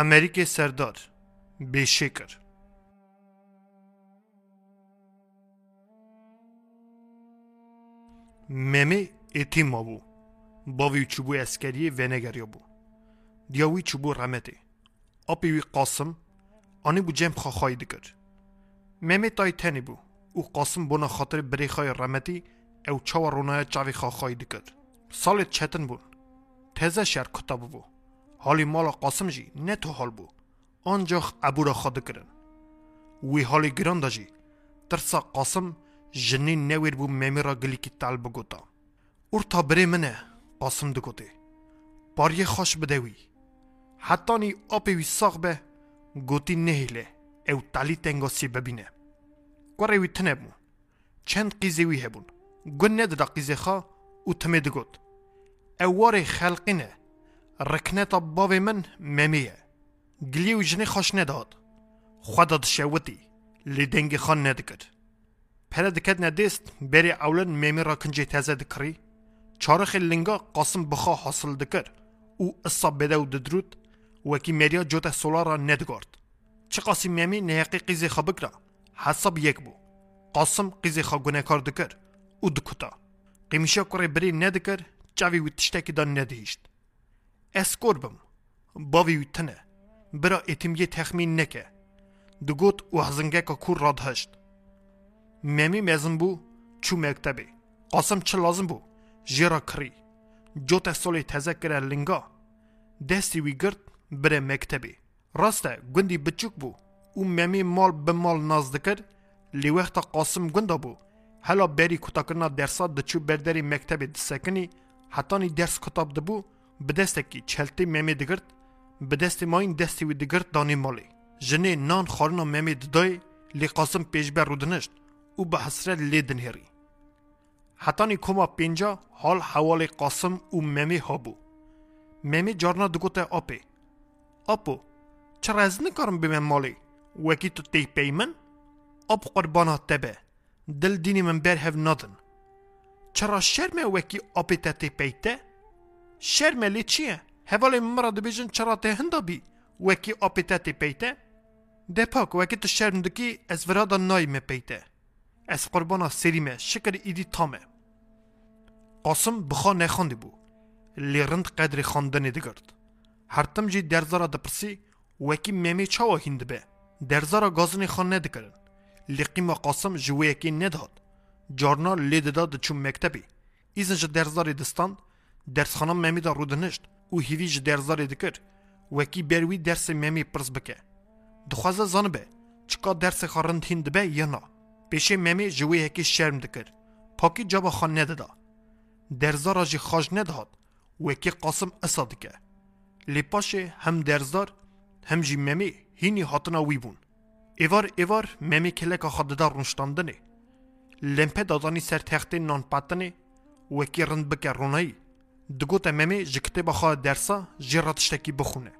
امریک سردار بشکر ممه اتیما بو باوی چوبو اسکری ونگریا بو دیاوی چوبو رحمته اپی وی قاسم آنی بو جم خواهی دکر ممه تای تنی بو او قاسم بونا خاطر بری خواهی رحمتی او چاوا رونای چاوی خواهی دکر سال چتن بون تزه شهر کتاب بو حالی مالا قاسم جی نه تو حال بو آنجا ابو را خواهد کرن وی حالی گران دا جی ترسا قاسم جنی نویر بو ممی را گلی کی تال بگوتا اور تا بری منه قاسم دگوته باریه خوش بدوی حتی نی آپی وی ساق به گوتی نهیله او تالی تنگاسی ببینه گوره وی تنه بو چند قیزه وی هبون گن ند دا قیزه خوا تا باوی من ممیه. گلی و جنی خوش نداد. خدا دشوتی لی دنگی خان ندکد. پره دکت ندیست بری اولن ممی را کنجی تازه دکری. چارخ لنگا قاسم بخوا حاصل دکر. او اصاب بده و ددرود. وکی مریا جوت سولارا ندگارد چه قاسم ممی نهقی قیزی خواه بکرا؟ حساب یک بو. قاسم قیزی خواه گناه کار دکر. او دکتا قیمشا کره بری ندکر. چاوی و تشتکی دان اسکور بم باوی و تنه برا اتمیه تخمین نکه دگوت و کور راد هشت ممی مزن بو چو مکتبه قاسم چه لازم بو جیرا کری جوت سولی تذکر لنگا دستی وی گرد بره مکتبه راسته گندی بچوک بو او ممی مال به مال ناز دکر لی وقت قاسم گندا بو هلا بری کتا کرنا درسا دچو بردری مکتبه دسکنی حتی نی درس کتاب دبو به دستکی چلتی ممی دگرد به دست ماین دستی وی دگرد دانی مالی جنه نان خارنا ممی ددای قاسم پیش بر رودنشت او به حسرت لی دنهری حتی نی کما پینجا حال حوال قاسم او ممی ها ممی جارنا دگوته آپی آپو چرا از نکارم به من مالی وکی تو تی پیمن آب قربانا تبه دل دینی من بر هف نادن چرا شرمه وکی آپی تا تی شرمه لی چیه هوالی مرا دبیجن چرا ته هندا بی وکی آپی تا تی پیته ده پاک وکی تو شرم دکی از ورادا نای می پیته از قربانا سریمه شکر ایدی تامه قاسم بخوا نخوندی بو لی رند قدر خواندنی دگرد هرتم جی درزارا دپرسی وکی ممی چاوا هند به درزارا گازنی خان ندکرن لی قیما قاسم جوه یکی نداد جارنا لی داد چون مکتبی ایزن درزاری دستان درسخانه ممی دا رودنشت او هیوی جا درزاری دکر وکی بروی درس ممی پرس بکه دخوازه زانه به چکا درس خارند هند به یا نه پیش ممی جوه یکی شرم دکر پاکی جابا خان ندادا درزارا جی خاج نداد وکی قاسم اصا دکه لی پاشه هم درزدار هم جی ممی هینی هاتنا وی بون ایوار ایوار ممی کلکا خاددار رونشتاندنه لمپه دادانی سر تخته نان پتنه وکی رند بکه رونایی دگوت ممی جکته بخواه درسا جرا تشتکی بخونه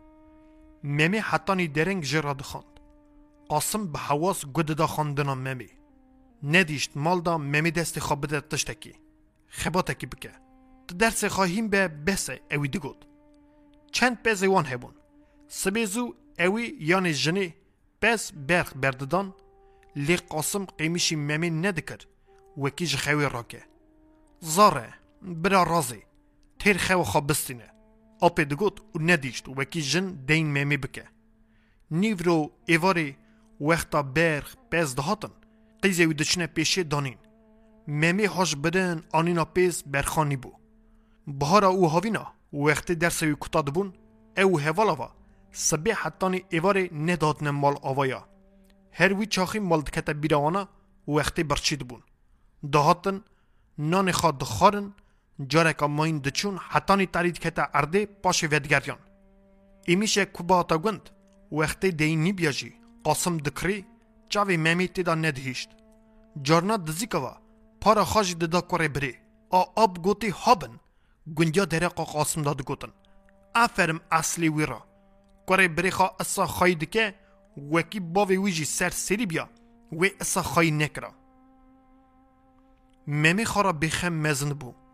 ممی حتانی درنگ جرا دخاند قاسم به حواس گود دا خاندنا ممی ندیشت مال دا ممی دست خواب بده تشتکی خباتکی بکه درس خواهیم به بسه اوی دگوت چند پز وان هبون سبیزو اوی یعنی جنی پس برخ برددان لی قاسم قیمیشی ممی ندکر وکی جخوی راکه زاره برا رازی تیر خو خواب بستینه اپی دگوت و ندیشت وکی جن دین ممی بکه نیورو ایواری وقتا برخ پس دهاتن قیزه وی دچنه پیشه دانین. ممی هاش بدن آنینا پیس برخانی بو بهارا او هاوینا وقتی درس وی کتا دبون او هوالا سبی حتانی ایواری ندادن مال آوایا هر وی چاخی مال دکتا بیروانا وقتی برچی دخارن جارکا ماین دچون حتانی تارید کتا ارده پاش ودگریان ایمیشه کوبا تا گند وقتی دینی بیاجی قاسم دکری چاوی ممی تیدا ندهیشت جارنا دزیکوا پارا خاج ددا کره بری آ آب گوتی هابن گندیا درقا قاسم داد گوتن افرم اصلی ویرا کره بری خوا اصا خواهی دکه وکی باوی ویجی سر سری بیا و اصا خواهی نکرا ممی خورا بخم مزن بو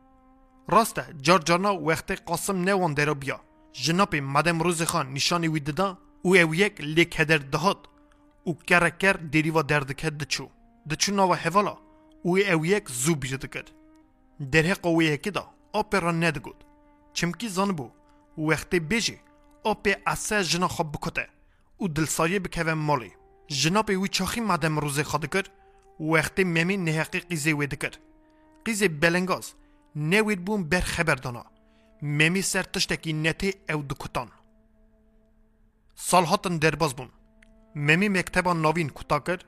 راسته جار جارنا وقت قاسم نوان درا بیا. جناب مدام روز خان نشانی وی ددا او او یک لیک هدر دهات او کرکر دیریوا دردکه دچو. دچو نوا هوالا. او او یک زو بیجه دکر در حق او یکی دا ندگود. چمکی زانبو وقتی بیجی آپی اسه جنا خواب بکته. او دلسایه بکوه مالی. جنا به وی چاخی مدام روزه خواده کر وقتی ممی نهقی قیزه ویده کر قیزه بلنگاز. بر خبر دانا. ممی سر تشتکی نتی او دکتان سال هاتن درباز بون ممی مکتبا نوین کتا کر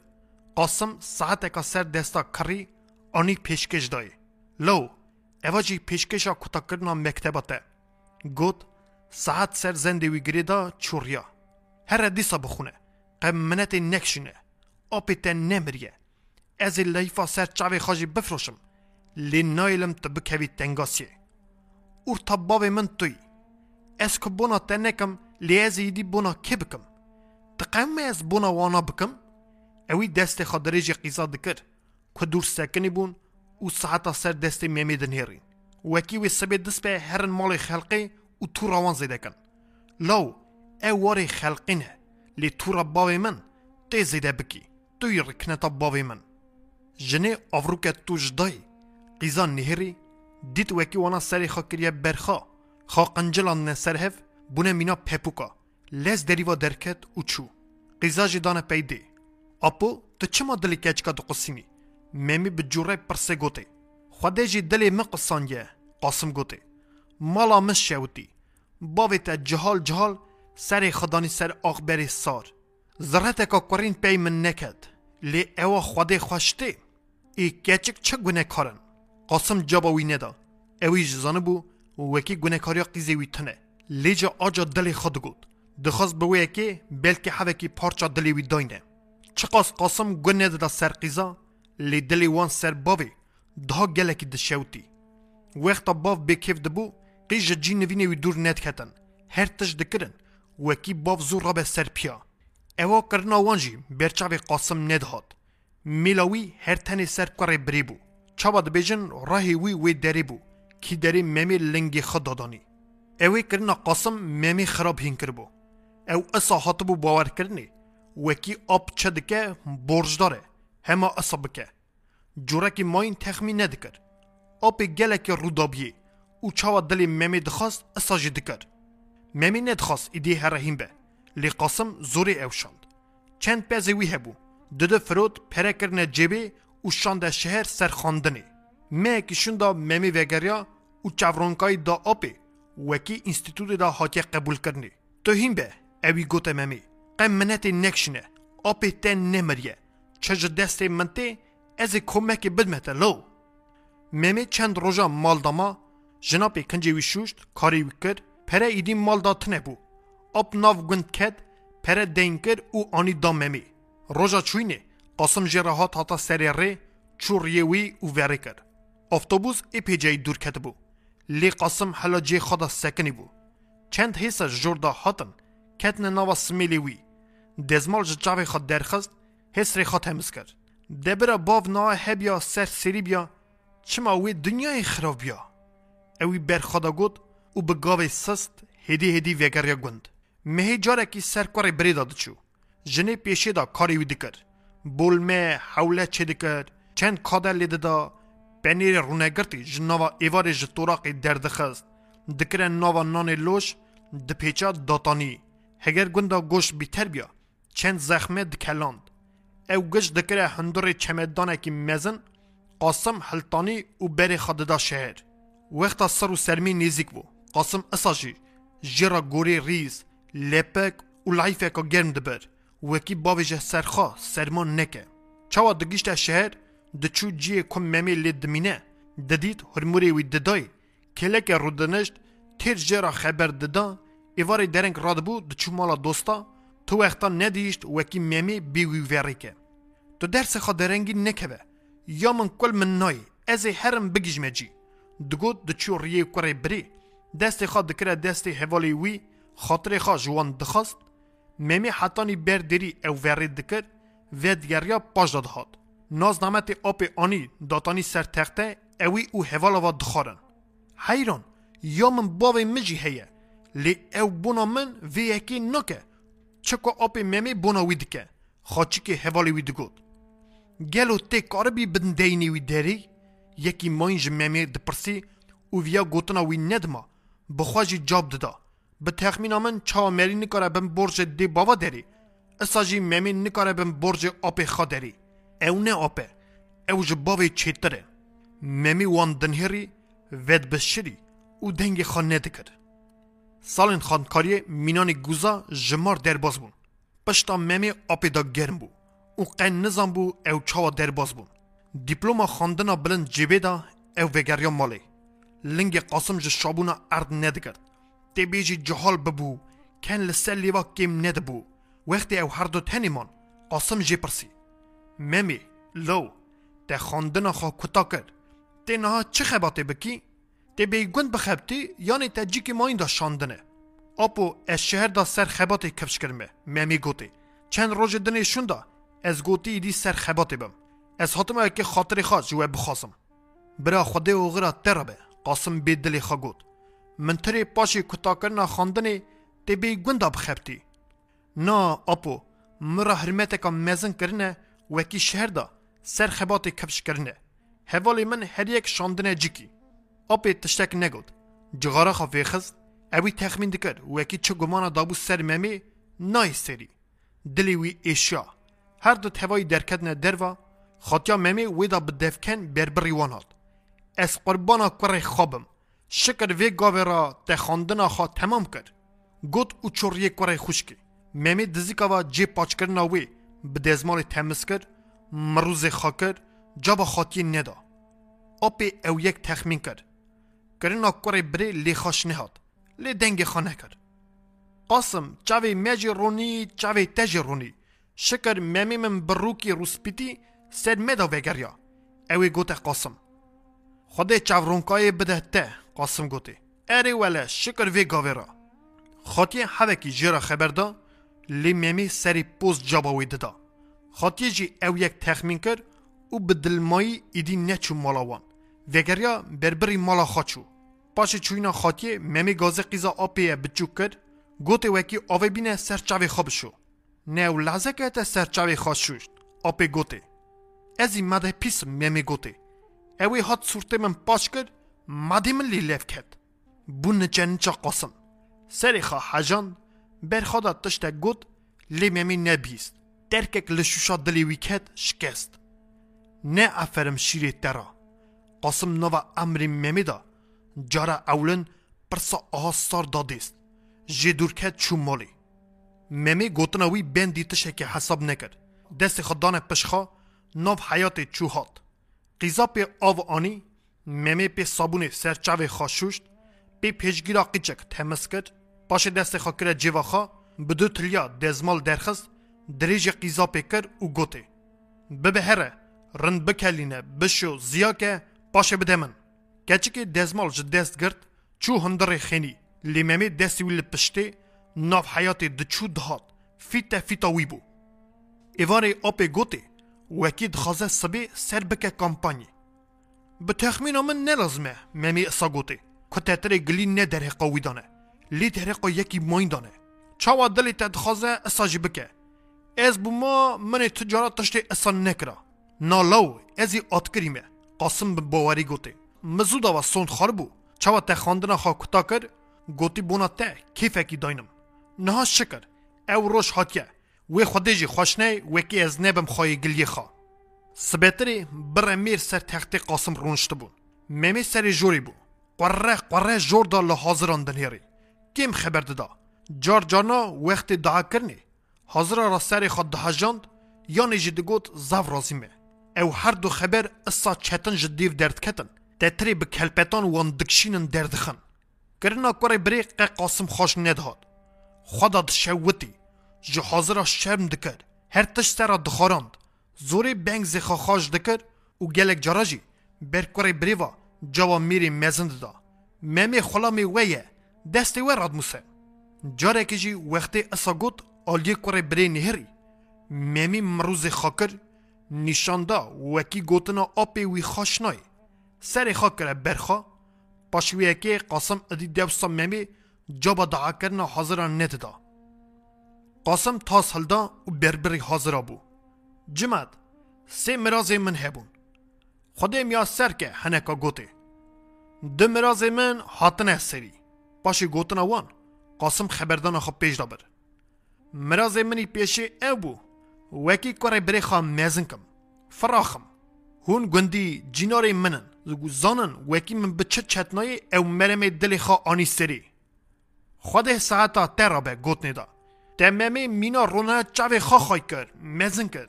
قاسم ساعت اکا سر دستا کری آنی پیشکش دای. لو اواجی پیشکشا کتا کرنا مکتبا ته. گوت ساعت سر زنده وی گریدا چوریا. هر دیسا بخونه. قمنت نکشینه. آپی ته نمریه از لیفا سر چاوی خاجی بفروشم لی نایلم تبکوی تنگاسیه اور تباوی من توی. از که بونا تنکم لی از ایدی بونا که بکم؟ تقام از بونا وانا بکم؟ اوی دست خادریجی قیزا دکر. که دور سکنی بون و ساعتا سر دست میمی دنهیرین وکی وی سبی دست به هرن مال خلقی و تو روان زیده کن. لو او واری خلقینه لی تو را باوی من تی زیده بکی. توی رکنتا باوی من. جنه آوروکه تو جدای. قیزا نهری دیت وکی وانا سری خا کریه برخا خا قنجلان نه سرهف بونه مینا پپوکا. لز دریوا درکت و چو. قیزا جدانه پیده اپو تو چما دلی کچکا دو قسیمی ممی به جوره پرسه گوته. خوده جی دلی مقصانیه قاسم گوته. مالا مش شوتی. باوی تا جهال جهال سر خدانی سر آخبری سار. زرهت که قرین پی من نکد لی اوا خوده خوشته. ای کچک چه گونه کارن؟ قاسم جابا وی ندا. اوی جزانه بو وکی گونه کاریا قیزی وی تنه. لیجا آجا دلی خود گود. دخواست به وی که بلکه حوکی پارچا دلی وی داینه. چقاس قاسم گونه دا سر قیزا؟ لی دلی وان سر باوی. ده گلکی دشوتی. وقتا باو بکیف دبو قیجا جی نوینه وی دور ند کتن. هر تش دکرن. وکی باو زور را به سر پیا. اوا کرنا وانجی برچاوی قاسم ندهاد. میلاوی هر تنی سر کار بری بو. چاوا دبیجن راهی وی وی دری بو کی دری ممی لنگی خود دادانی اوی کرنا قاسم ممی خراب هین کر بو او اصا هات بو باور کرنی وکی آب چه دکه برج داره هما اصا بکه جوره که ماین تخمین ندکر آب گلک رودابیه او چاوا دلی ممی دخواست اصا جی دکر ممی ندخواست ایدی هرهیم به لی قاسم زوری اوشاند چند پیزه وی هبو دده فرود پره کرنه جبه و شانده شهر سرخاندنی مه کشون دا ممی وگریا و چورانکای دا آپی وکی انستیتوت دا حاکی قبول کرنی تو هیم به اوی گوته ممی قم منت نکشنه آپی تن نمریه چج دست منته از کمک بدمته لو ممی چند روژا مال داما جنابی کنجی وی شوشت کاری وی کرد پره ایدی مال داتنه بو آپ ناو گند کد پره دین کرد او آنی دام ممی روژا قاسم جراحات هاتا سری ری چوریه وی او وری کرد. افتوبوس اپی جای دور کده بو. لی قاسم حالا جی خدا سکنی بو. چند حیسا جوردا هاتن کتن نوا سمیلی وی. دزمال جاوی خود درخست حس ری خود همز کرد. دبرا باو نا هبیا سر سری بیا چما وی دنیای خراب بیا. اوی بر خدا گود او به گاوی سست هدی هدی وگریا گند. مهی جاره کی سر کاری بری داد چو. جنه پیشه دا کاری وی دکر. بولمه حوله چه دکر چند کادر لیده دا پنیر رونگرتی جناوا ایوار جتوراقی دردخست دکره ناوا نان لوش دپیچا داتانی هگر گندا گوش بیتر بیا چند زخمه دکلاند او گش دکره هندور چمدانه کی مزن قاسم حلطانی و بری خددا شهر وقتا سر و سرمی نزیک بو قاسم اساجی جرا گوری ریز لپک و لایفه که گرم دبر وەکی باوێژە سەرخوا سەرمۆن نەکە. چاوا دگیشتە شەهر دچوو جیە کوم مەمێ لێ دمینە. دەدیت هورمورێوی ددای. کلێکە ڕوودنشت تێر ژێرا خەبەر ددا ئێوارەی دەرەنگ ڕادبوو دچوو ماڵە دۆستا. تو وەختان نەدیشت وەکی مەمێ بیوی وێڕێکە. تو دەرسەخوا دەرەنگی نەکەبە یا من کل من نای ئەزێ هەرم بگیژمەجی دگوت دچوو ڕیە کوڕێ برێ دەستی خوا دکرە دەستی هەواڵی وی خاطرێ خوا ژوان دخست. ممی حتانی بردری او وری دکر و دیگریا پاش داد هاد. نازنامت آپ آنی داتانی سر تخته اوی او هوالا و دخارن. حیران یا من باوی مجی هیه. لی او بونا من وی یکی نکه. چکو آپی ممی بونا وی دکه. خاچی که حوالی وی دگود. گلو تی کاربی بدن دینی وی داری یکی ماینج ممی دپرسی او ویا گوتنا وی ندما. بخواجی جاب به تخمین من چا مری نکاره بم برج دی بابا داری اساجی ممی نکاره بم برج آپی خا داری او نه آپه او جباوی چیتره ممی وان دنهری ود بشری او دنگ خان ندکر سالن خانکاری مینان گوزا جمار درباز بون پشتا ممی آپی دا گرم بو او قن نزان بو او چاوا درباز بون دیپلوما خواندنا بلند جیبه دا او وگریا مالی لنگ قاسم جه شابونا ارد ندکرد تی بیجی جهال ببو کن لسر لیوا کم ندبو وقتی او هر دو تنیمان قاسم جی پرسی. ممی لو ته خواندنا خوا کتا کرد تی نها چه خباته بکی؟ تی بی گوند بخبتی یعنی ته جی که ما این دا شاندنه. اپو از شهر دا سر خباته کفش کرمه. ممی گوتی چند روز دنه شوندا از گوتی ایدی سر خباته بم. از حتمه که خاطر خواه جوه بخواستم. برا خوده و غرا تربه قاسم بی دلی خواه گوت. من تری پاشی کتا کرنا خواندنه تی بی گوندا بخبتی نا اپو مرا حرمت که مزن کرنه وکی شهر دا سر خباتی کفش کرنه. هوالی من هر یک شاندنه جیکی. اپی تشتک نگود. جغارا خواه خست اوی تخمین دکر وکی چه گمانا دابو سر ممی نای سری. دلی وی ایشا هر دو توای درکدن دروا خاطیا ممی وی دا بدفکن بربری وانات از قربانا کره خوابم. شکر وی گاوه را تخاندنا خواه تمام کرد. گوت او چوریه کره خوشکی ممی دزیکاوا جی پاچ کرنا وی. بدزمال تمس کرد مروز خواه کرد جابا خاطی ندا. اپی او یک تخمین کرد. کرنا کره بری لی خوش نهاد. لی دنگ خانه کرد قاسم چاوی مجی رونی چاوی تجی رونی. شکر ممی من بروکی روسپیتی سر مدا وگریا. اوی گوته قاسم. خود چاورونکای بده ته قاسم گوته اری وله شکر وی گاویرا. خاطی حوکی جرا خبر دا لی ممی سری پوز جاباوی ددا. خاطی جی او یک تخمین کرد او به دلمایی ایدی نچو مالاوان. وگریا بربری مالا خاچو. پاش چوینا خاطی ممی گازه قیزا آپیه بچوک کرد گوته وکی آوه بینه سرچاوی خواب شو. نه او لحظه که تا سرچاوی خواه شوشت آپی گوته ازی مده پیسم ممی گوته اوی هات صورت من پاش کرد من لی لف کرد. بون جنچا قاسم سری خواه حجان بر خدا تشت گوت لی ممی نبیست. درکک لشوشا دلی وی کد شکست. نه افرم شیری ترا. قاسم نوا امری ممی دا. جارا اولن پرسا آستار دادیست. جی دور کد چو مالی ممی گوتنا وی بین دیتشه که حساب نکرد. دست خدان پشخا نو حیات چو هات. قیزا پی آو آنی ممی پی صابون سرچاوی خاشوشت پی پیشگیرا قیچک تمس کرد پاش دست خا کرد جیوا خا بدو تلیا دزمال درخست دریج قیزا پی کر او گوته. ببه هره رند بکلینه بشو زیاکه پاشه بده من کچی که دزمال جد دست گرد چو هندر خینی. لیممی دستی ویل پشته ناف حیات دچو دهات. فیتا فیتا وی بو. ایواره آپی گوته وکی دخوازه سبی سر بکه کامپانی به تخمین من نلازمه ممی اصا گوته که تتر گلی نه در حقا دانه لی در حقا یکی ماین دانه چاوا دلی تدخوازه اصا جی بکه از بو ما من تجارت تشتی اصا نکرا نالو ازی آت کریمه قاسم به باوری گوته مزودا و سوند خار بو چاوا تخاندنا خواه کتا کر گوتی بونا ته کیفه کی داینم نها شکر او روش هاتیه وی خودی جی خوشنه وکی از نبم خواهی گلی خواه سبتری بر میر سر تخت قاسم رونشت بون ممی سر جوری بون قره قره جور دا لحاضران دنیری کم خبر دا جار جانا وقت دعا کرنی حاضر را سر خود ده جاند یا نجی دگوت زاو رازیمه او هر دو خبر اصا چتن جدیو درد کتن تتری به کلپتان وان دکشینن دردخن کرنا کره بری قاسم خوش ندهاد خدا دشوتی ji hazira şerm dikir her tiştera dixwarand zorê زوری بنگ زخا خاج دکر او گلک جراجی. برکوری بریوا جواب میری مزند دا. ممی خلا می ویه دستی وی راد موسه. جاره کجی وقتی اسا گوت آلیه کوری بری نهری. ممی مروز خاکر نشان دا وکی گوتنا آپی وی خاشنای سر خاکر برخا پاشوی اکی قاسم ادی دوستا ممی جابا دعا کرنا حاضران ند دا. قاسم تاس هلدا و بربری حاضر بود جمد سه مراز من هبون. خودم یا که هنکا گوته. ده مراز من هاتنه سری. باشی گوتن وان. قاسم خبردان خو پیش دابر. مراز منی پیشی او بو. وکی کره بری خواه میزن کم فراخم. هون گندی جینار منن. زانن وکی من به چه چتنای او مرم دل خواه آنی سری. خود ساعتا تر به گوت ندا. تمامی مینا رونا چاوی خواه خواهی کر. مزن کر.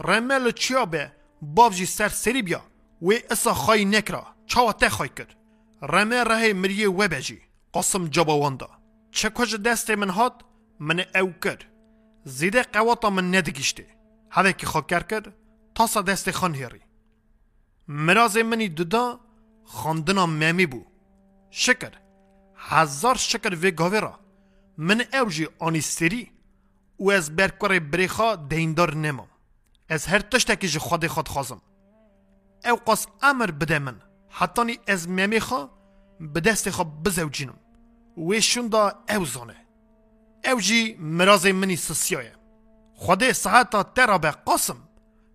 رمل چیا به؟ بابجی سر سری بیا. و اسا خواهی نکرا چاوا ته خواهی کر رمه ره مریه و بجی. قاسم جابا واندا چه کج دست من هات من او کر زیده قواتا من ندگیشته. هده که خواه کر کر تاسا دست خان هیری مراز منی ددا خاندنا ممی بو. شکر. هزار شکر وی گاوه را. من او جی آنی سری. و از برکور بریخا دیندار نمام از هر تشتکی جی خود خود خوازم او قاس امر بده من حتانی از ممی خوا به دست خوا بزوجینم و شوندا او زانه او جی مراز منی سسیایه خود ساعتا ترا به قاسم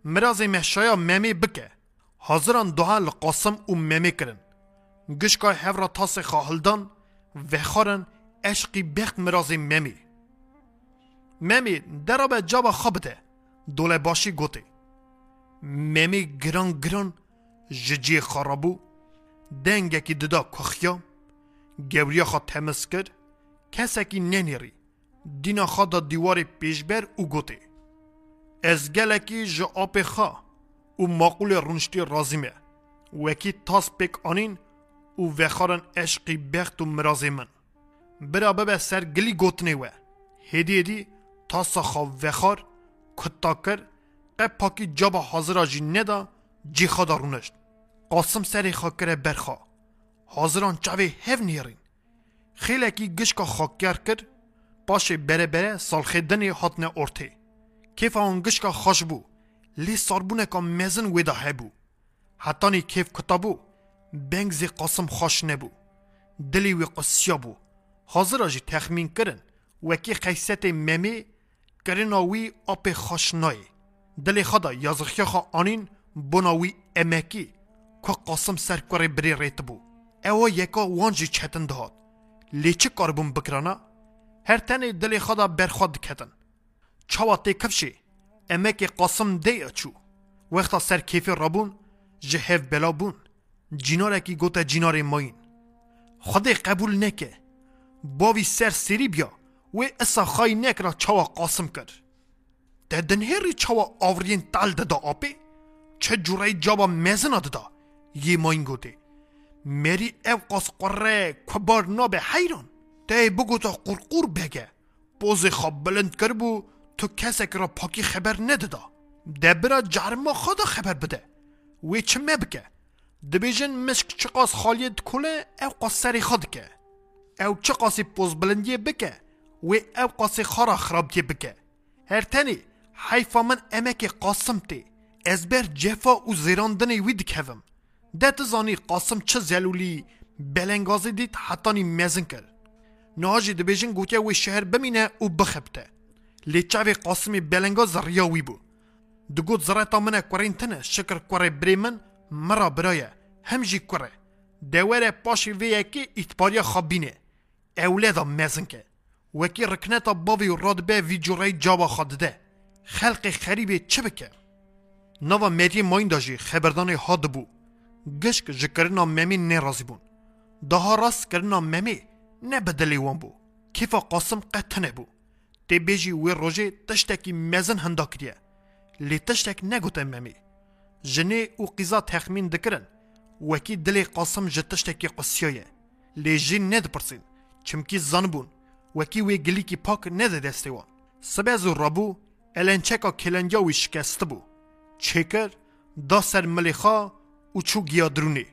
مراز محشایا ممی بکه حاضران دوها لقاسم و ممی کرن گشکا هفرا تاس خواهلدان و خارن عشقی بخت مراز ممی ممی درا به جابا خوابده دوله باشی گوته. ممی گران گران ججی خرابو. دنگکی ددا کخیا. گوریا خوا تمس کرد کسکی ننیری. دینا خوا دا دیوار پیشبر او گوته. از گلکی جا آپ خوا او ماقول رونشتی رازیمه. وکی تاس پک آنین. او وخارن عشقی بخت و مرازی من. برا ببه سر گلی گوتنه و هدی هدی تاسا خوا وخار. کتا کر قب پاکی جابا حاضر آجی ندا جی خدا رونشت قاسم سری خاکره برخوا حاضران چاوی هف نیرین خیلی کی گشکا خاکر کرد باشه بره بره سال خیدنی هاتنه ارته کیف آن گشکا خوش بو لی ساربونه که مزن ویدا هبو حتی نی کیف کتابو بنگ زی قاسم خوش نبو دلی وی قصیا بو حاضر آجی تخمین کرن وکی خیست ممی کرناوی آپ خوش نای دلی خدا یازخیا خوا آنین بناوی امکی. که قاسم سر کره بری ریت بو. او یکا وانجی چتن دهات لی چه کار بون بکرانا؟ هر تنی دلی خدا برخواد کتن. چاواتی کفشی. امک قاسم دی اچو. وقتا سر کیفی رابون جهف بلا بون. جینارکی گوتا جینار ماین. خودی قبول نکه. باوی سر سری بیا. و اسا خای نک را چاوا قاسم کرد ده دنهری چاوا آورین تال دادا آپی چه جورای جابا مزن دادا یه ماین گوته مری او قاس قره کبار نابه حیران ده بگو تا قرقور بگه بوز خواب بلند کر بو تو کسک را پاکی خبر ندادا ده برا جرما خدا خبر بده وی چه مبکه دبیجن مشک چه قاس خالید کله او قاس سری خود که او چه قاسی پوز بلندیه بکه و او قاسی خارا خرابیه بکه. هر تنی حیفا من امک قاسم تی. از بر جفا و زیراندن وی دکوم. ده تزانی قاسم چه زلولی بلنگازی دید حتی نی مزن کرد ناجی دبیجن گوتیا وی شهر بمینه و بخبته. لی چاوی قاسمی بلنگاز ریاوی بو. دگوت زراتا منه کورین تنه شکر کوره بری من مرا برایه. هم جی کوره دوره پاشی وی اکی ایتپاریا خوابینه اولادا مزن که وکی رکنتا باوی و رادبه وی جورای جابا خواده خلق خریبه چه بکه؟ نوا مری ماین داجی خبردان هاد بو. گشک جکرنا ممی نرازی بون. دها راست کرنا ممی نه بدلی وان بو. کیفا قاسم قطنه بو تی بیجی وی روژه تشتکی مزن هندا کریه. لی تشتک نگوته ممی. جنه او قیزا تخمین دکرن. وکی دلی قاسم جه تشتکی قصیایه. لی جین ند پرسین چمکی زن بون. وکی وی گلی کی پاک نده دسته وان. سبزو رابو الانچکا کلنجا وی شکست بو. چکر دا سر ملیخا و چو گیادرونه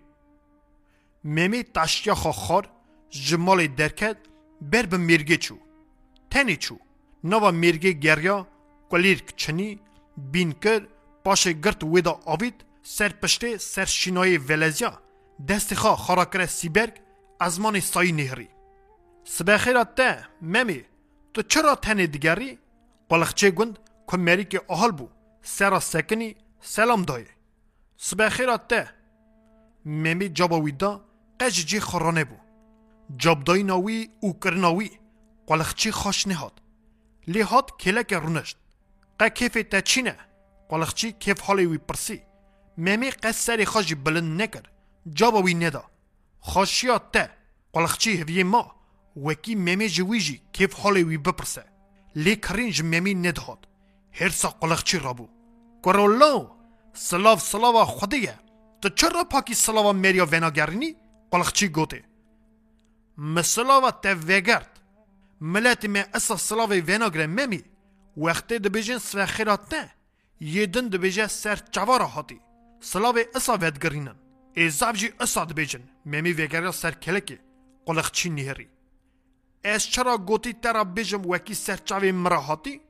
ممی تاشیا خا خار جمال درکت بر به میرگه چو. تنی چو. نوا میرگه گریا کلیر کچنی بین کر پاش گرت ویدا آوید سر پشته سر شینای ولزیا. دست خا خاراکر سیبرگ ازمان سای نهری. سبخیرات ده ممی تو چرا تنی دیگری قلقچه گوند که مری که آهل بو سرا سکنی سلام دایه سبه خیرات ده ممی جاباوی دا قج جی خورانه بو جابدای ناوی او کرناوی قلقچه خوش نهاد لی هاد کلک رونشت قه کیف تا چینه قلقچه کیف حالی وی پرسی ممی قه سری خوش بلند نکر جاباوی ندا خوشیات ده قلقچه هویه ما وکی ممی جویجی کیف حالی وی بپرسه لی کرینج ممی ندهاد هرسا قلقچه رابو قرولو سلاف سلاوا خودیه تو چرا پاکی سلاوا مریا وناگرنی قلقچی گوته مسلاوا ته وگرد ملت می اسا سلاوی وناگر ممی وقتی دبیجن سوه خیرات نه یدن دبیجه سر چوارا هاتی سلاوی اسا ودگرینن ایزاب جی اسا دبیجن ممی وگریا سر کلکی قلقچی نهری از چرا گوتی ترا بیجم وکی سرچاوی مرا هاتی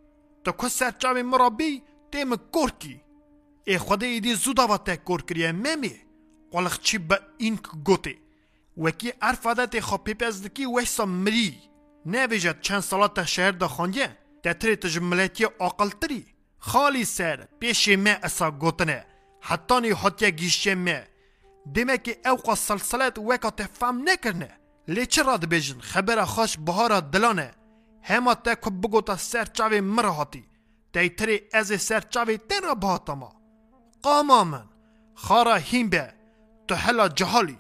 تو که سرچاوی مرا بی تیم کورکی ای خدا ایدی زودا و تک کور کریه ممی قلق چی با این گوتی وکی عرفادت خواه پیپز دکی ویسا مری نه بیجد چند سالات شهر دا خانیه تتری تجملیتی آقل تری خالی سر پیش ما اسا گوتنه حتی نی حتی گیشه ما دیمه که اوقا سلسلت وکا تفهم نکرنه لی چرا دبیجن خبر خوش بهارا دلانه هما تا که بگوتا سر چاوی مره هاتی از سر چاوی تن را بهاتا ما قاما من خارا هیم به تو هلا جهالی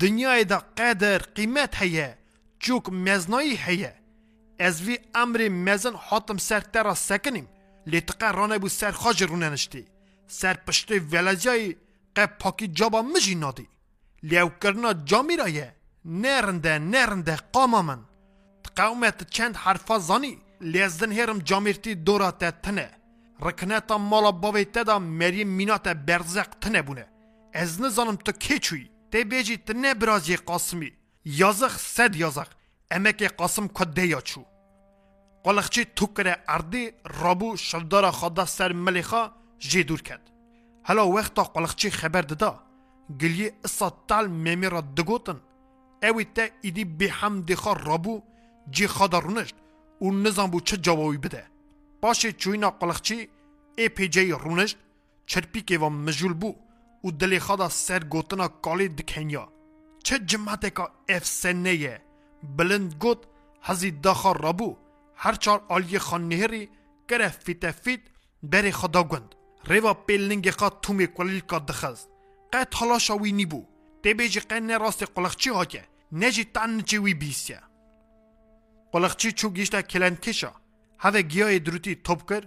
دنیای دا قدر قیمت هیه چوک مزنایی هیه از وی امر مزن حاتم سر ترا سکنیم لیتقه رانه بو سر خاج رونه نشتی سر پشت ولجای قه پاکی جابا مجی نادی لیو کرنا جامی رایه نرنده نرنده قاما من قومت چند حرفا زانی؟ لیزدن هرم جامیرتی دورا تنه. رکنتا مالا باوی تدا مریم مینات برزق تنه بونه. از نزانم تو کی چوی؟ تی بیجی تنه برازی قاسمی. یازق صد یازق امک قاسم کده یا چو. کره اردی رابو شلدار خدا سر ملیخا جی کرد حالا وقتا قلقچی خبر دادا گلیه اصا تال میمی را دگوتن. اوی تا ایدی به هم دیخوا رابو جی خدا رونشت و نظام بو چه جوابی بده باشه چوینا قلقچی ای پی جی رونشت چرپی که و مجول بو و دلی خدا سر گوتنا کالی دکنیا چه جماعت که اف سنه بلند گوت هزی داخا رابو هر چار آلی خان نهری کره فیت فیت بری خدا گند ریوا پیلنگی خوا تومی کلیل که دخست قید تلاشا وی نیبو تی بیجی قید نراست قلقچی ها که چو گیشتا کلند کشا هده گیای دروتی توپ کر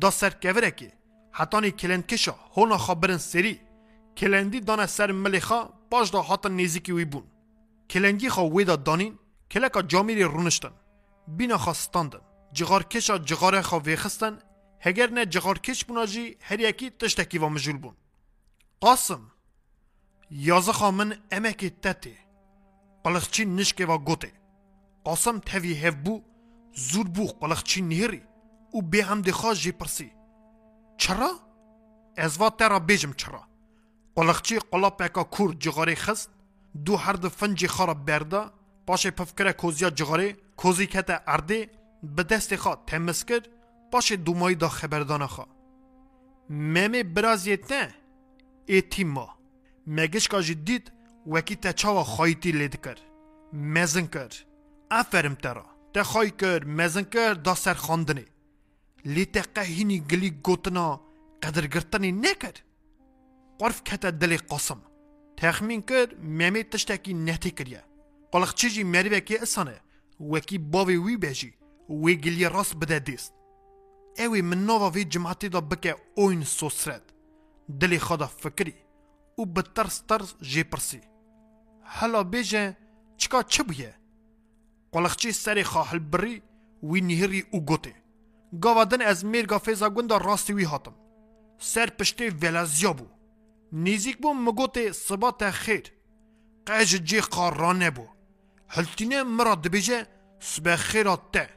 دا سر کوره که. حتانی کلند کشا هونا خبرن سری. کلندی دانه سر ملیخا باش دا حتا نیزیکی وی بون. کلندی خوا ویدا دانین کلکا جامیری رونشتن. بینا خواستاندن جغار کشا جغاره خوا ویخستن هگر نه جغار کش بونا هر یکی تشتکی و مجول بون. قاسم یازخا من امکی تتی قلقچی نشکه و گوته قاسم تاوی هف بو زور بو قلقچی نهری او به هم دخوا جی پرسی چرا؟ از ترا بیجم چرا قلقچی قلاب اکا کور جغاری خست دو هر دو فنجی خارا برده باشه پفکره کوزیا جغاری کوزی کت ارده به دست خواه تمس کرد باشه دومایی دا خبردانه خواه ممه برازیت نه ایتی ما مگش کاجی دید وکی تا چاوا خواهیتی لید کر مزن کر افرم ترا تا خواهی کر مزن کر دا سر خاندنه لی تا هینی گلی گوتنا قدر گرتنی نکر قرف کتا دلی قاسم تخمین کر ممی تشتکی نهتی کریه قلق چیجی مری وکی اسانه وکی باوی وی بیجی وی گلی راست بده دیست. اوی من نووا وی جماعتی دا بکه اوین سوسرد دلی خدا فکری. ترس جی پرسی. هلا بیجه چکا چه بویه؟ قلقچی سری خواهل بری وی نهری او گوته گاوادن از میرگا فیزا گوندا راستی وی هاتم. سر پشتی ولازیا بو. نیزیک بو مگوته سبات خیر. قج جی قارانه بو. هلتینه مرا دبیجه سبه خیرات ده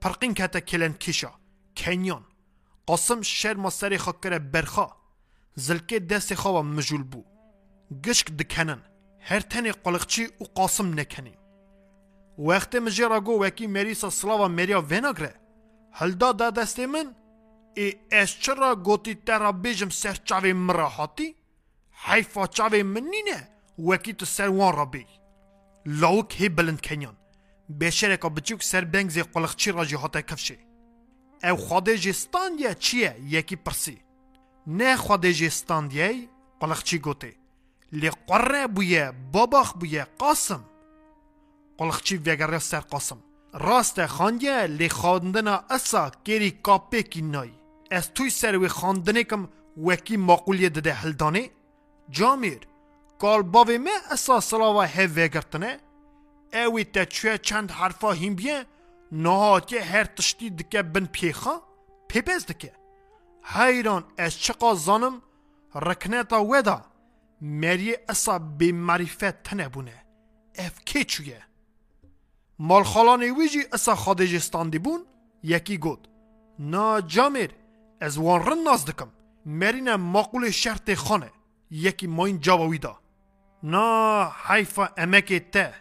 پرقین کتا کلن کشا. کنیان. قاسم شر ما سری خاکره برخا. زلکه دست خواه مجول بو. گشک دکنن. هر تنی قلقچی و قاسم نکنین وقت مجرا گو وکی مریسا سلاوا مریا وناگره هلدا دا من؟ ای اس چرا گوتی ترا بیجم سر چاوی مرا حاتی حیفا چاوی من نینه وکی تو سر وان را بی. لاوک هی بلند کنیان بشرکا بچوک سر بنگزی قلقچی را جی حاتا کفشه او خواده جستان یا چیه؟ یکی پرسی. نه خواده جستان قلقچی گوته لی قره بویه باباخ بویه قاسم قلقچی وگره سر قاسم راست خانیه لی خواندنا اسا گیری کاپه کی نای از توی سر وی خواندنه کم وکی ماقولیه دده هلدانه جامیر کال باوی me اسا سلاوا هف وگرتنه اوی تا چوه چند حرفا هیم بیه نهاتیه هر تشتی دکه بن پیخا پیپز دکه حیران از چقا زانم رکنتا ودا مری اسا بی معرفت تنه بونه اف کی چویه مال خالان ویجی اسا خادجستان دی بون یکی گود. نا جامیر از وان رن ناز دکم. مرینه ماقول شرط خانه. یکی ماین جاواوی دا. نا حیفا امکی ته.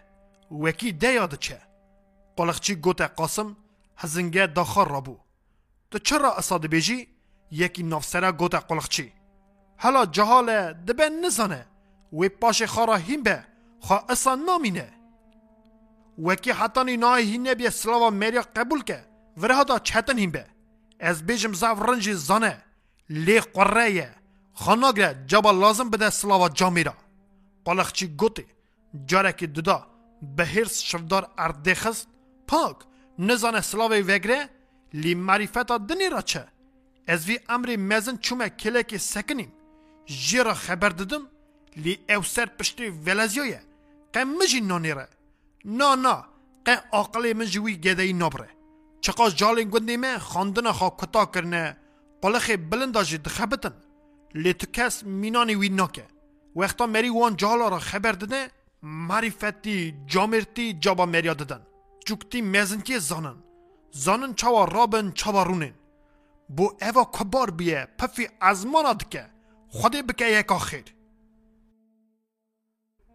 وکی ده یاد چه؟ قلقچی گوته قاسم هزنگه داخار را بو. تو چرا اصاد بیجی؟ یکی نافسره گوته قلقچی حالا جهاله دبه نزانه و پاش خارا هیم به خواه اصا نامینه وکی حتانی نای هینه بیا سلاوا مریا قبول که وره دا چهتن هیم به از بیجم زاو رنجی زانه لی قره خاناگره جبا لازم بده سلاوا جامیرا قلقچی گوته جارکی ددا به هرس شفدار ارده خست پاک نزانه سلاوی وگره لی معرفتا دنی را چه از وی امر مزن چومه کلکی سکنیم جیرا خبر ددم لی او سر پشتی ولزیویه قم مجی نانیره نا نا قه آقلی من جوی گدهی نبره چقا جالین گندی من خاندن خواه کتا کرنه قلخی بلندا جی دخبتن لی تو کس مینانی وی ناکه وقتا مری وان جالا را خبر دده معرفتی جامرتی جابا مریا ددن جوکتی مزنتی زانن زانن چاوا رابن چاوا رونن بو ایوا کبار بیه پفی ازمانا دکه خودی بکه یک آخیر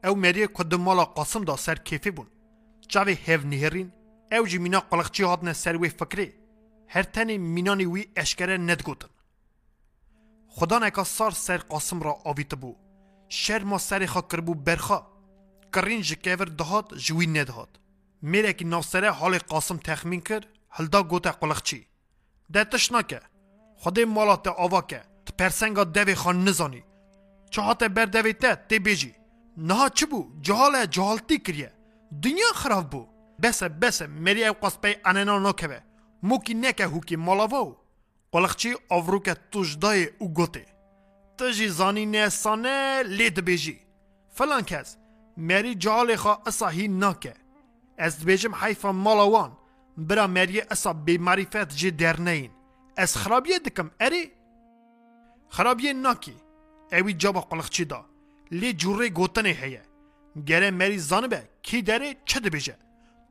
او مریه کدم مالا قاسم دا سر کیفی بون. چاوی هیو نهرین او جی مینا قلقچی هاتنه سر وی فکری. هر تنی مینانی وی اشکره ندگوتن خدا نکا سار سر قاسم را آویت بو. شر ما سر خا کربو برخا. کرین جکیور دهات جوی ندهات میره که نافسره حال قاسم تخمین کرد هلدا گوته قلقچی ده تشناکه خودی مالات آوا که. پرسنگا دوی خان نزانی. چه هاته بر دوی ته تی بیجی. نه چه بو؟ جهال جهالتی کریه. دنیا خراب بو. بس بس مری او قصبه اننا نکوه. موکی نکه هوکی مالاوو قلقچی آورو که توجدای او گوته. تجی زانی نسانه لید بیجی. فلان کس. مری جهال خوا اصاهی ناکه. از بیجم حیفا مالاوان. برا مری اصا معرفت جی در نین از خرابیه دکم اری؟ خرابیه ناکی. اوی جابا قلقچی دا؟ لی جوره گوتنه هیه. گره مری زانبه کی داره چه دبیجه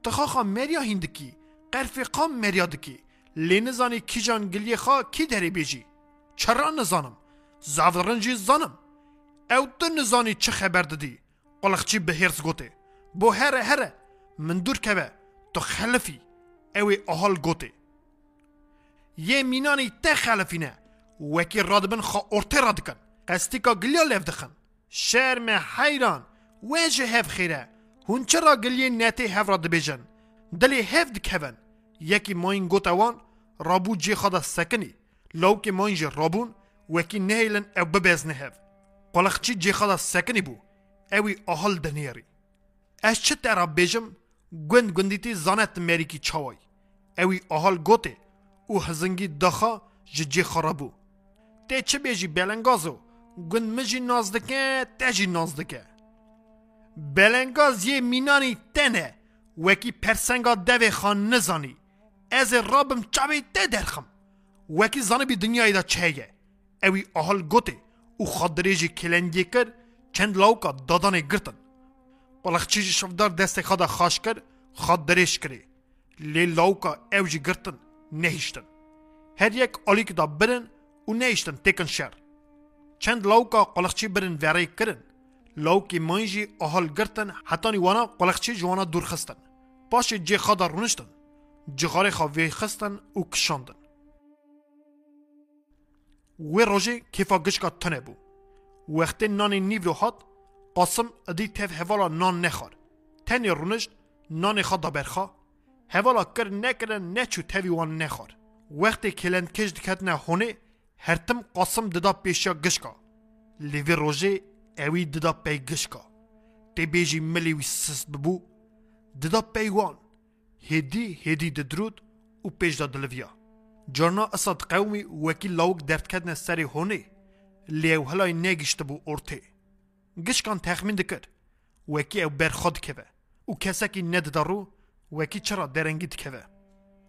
تخاخا مریا هندکی قرفی قام مریا دکی لی نزانی کی جان گلی خوا کی داره بیجی؟ چرا نزانم؟ زاورنجی زانم. او تو نزانی چه خبر دادی؟ قلقچی به هرس گوته؟ بو هره هره. من دور کبه تو خلفی. اوی احال گوته. یه مینانی ته خلفینه وکی رادبن خوا ارته رادکن قستی که گلیا لیف دخن شرم حیران ویجه هف خیره هون چرا نتی هف راد بیجن دلی هف دکهون یکی ماین گوته وان رابو جی خدا سکنی لو که ماین جی رابون وکی نهیلن او ببزنه هف قلقچی جی خدا سکنی بو اوی احال دنیاری چه ترا بیجم گوند ته چه بیجی بلنگازو گوند مجی نازدکه تجی نازدکه بلنگاز یه مینانی تنه وکی پرسنگا دوی خان نزانی از رابم چاوی ته درخم وکی زانه بی دنیای دا چهیه اوی احال گوته او خادریجی کلنگی کرد چند لاوکا دادانه گرتن قلقچی شفدار دست خدا خاش کرد خاد درش کری لی لاوکا اوجی گرتن نهیشتن هر یک آلیک دا برن و نهیشتن تکن شر چند لاوکا قلقچی برن وری کرن لاوکی مانجی احال گرتن حتانی وانا قلقچی جوانا دور خستن پاش جی خدا رونشتن جغاره خوا وی خستن و کشاندن و روژه کیفا گشکا تنه بو وقتی نان نیو رو هات قاسم ادی تف هوالا نان نخار تنی رونشت نان خوا دا برخوا هوالا کر نکرن نچو تاوی وان نخار وقتی کلند کش دکتنه هرتم قاسم ددا پیشا گشکا لیوی روژه اوی ددا پی گشکا تی بیجی ملی وی سست ببو ددا پی وان هدی هدی ددرود و پیش دا دلویا جارنا اساد قومی وکی لاوک درد کدن سری هونه لیو هلای نگشت بو ارته گشکان تخمین دکر وکی او برخود که و ند دارو وکی چرا درنگی دکه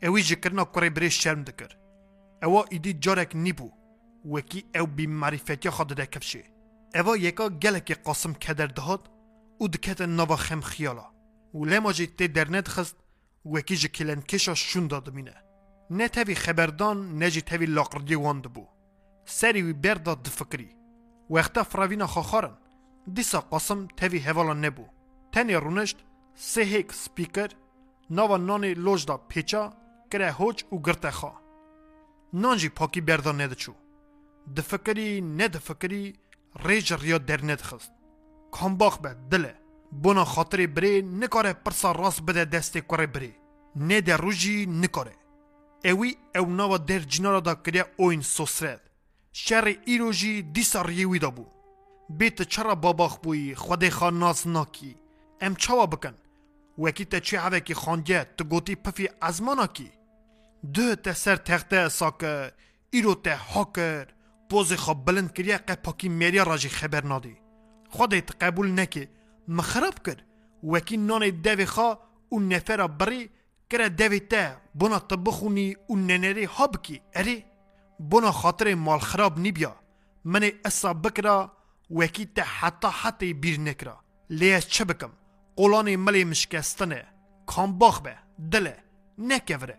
اوی جکرنا کره بری شرم دکر اوا ایدی جارک نیبو وکی او بی معرفتی خود دکفشه اوا یکا گلک قاسم کدر دهاد و دکت نوا خم خیالا. و ند خست وکی کلن کشا شون دادمینه نه تاوی خبردان نه جی تاوی لاقردی بو. سری وی برداد دفکری وقتا فراوینا خاخارن. دیسا قاسم تاوی هوالا نبو. تنی رونشت سه هیک سپیکر ناوا نانی لوج دا پیچا کره هوچ و گرته خوا. نان جی پاکی بردان ندچو. دفکری نه دفکری ریج ریا در ندخست کامباخ به دله بونا خاطر بری نکاره پرسا راست بده دست کره بری. نه در روژی نکاره. اوی او ناوا در جنارا دا کریا اوین سوسرد. شر ایروژی دیسا ریوی دا بو. بیت چرا باباخ بوی خود خان ناز ناکی. ام چاوا بکن. وکی ته چی کی خانگه تو گوتی پفی ازمانا کی دو ته سر تخته ساکر ایرو ته هاکر پوز خواب بلند کریه قه پاکی میریا راجی خبر نادی. خودت قبول نکی. مخرب کرد وکی نان دوی خوا و نفر بری. کره دوی ته. بنا تبخونی و ننری ها بکی اری؟ بنا خاطر مال خراب نیبیا. من اصا بکرا وکی ته حتی حتی بیر نکرا. لیش چه بکم؟ قولانی ملی مشکستنه. به. دله. نکوره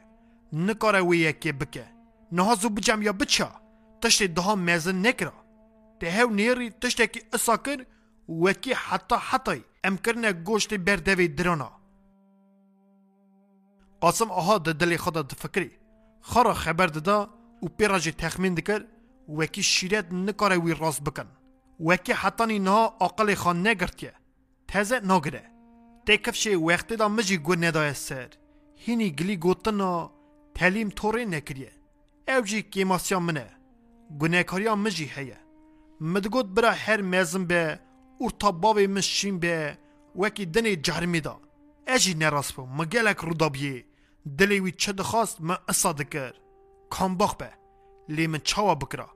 نکاره وی یکی بکه. نها زو بجم یا بچا تشتی دها میزن نکرا. ده هاو نیری تشتی که اصا کر وکی حتی حتی ام کرنه گوشت بردوی درانا. قاسم آها ده دلی خدا دفکری خارا خبر دادا و پیراجی تخمین دکر وکی شیرت نکاره وی راست بکن. وکی حتی نها آقل خان نگرتیه. تازه نگره تکفشه وقتی دا مجی گو ندای سر. هینی گلی گوتنا تعلیم توری نکریه. او جی کیماسیا منه. گناهکاریا مجی هیه مدگوت برا هر مزم به ارتا باوی مشین به وکی دنی جرمی دا اجی نراس بو مگلک رودابیه دلی وی چه ما اصا دکر کام باخ به لی من چاوا بکرا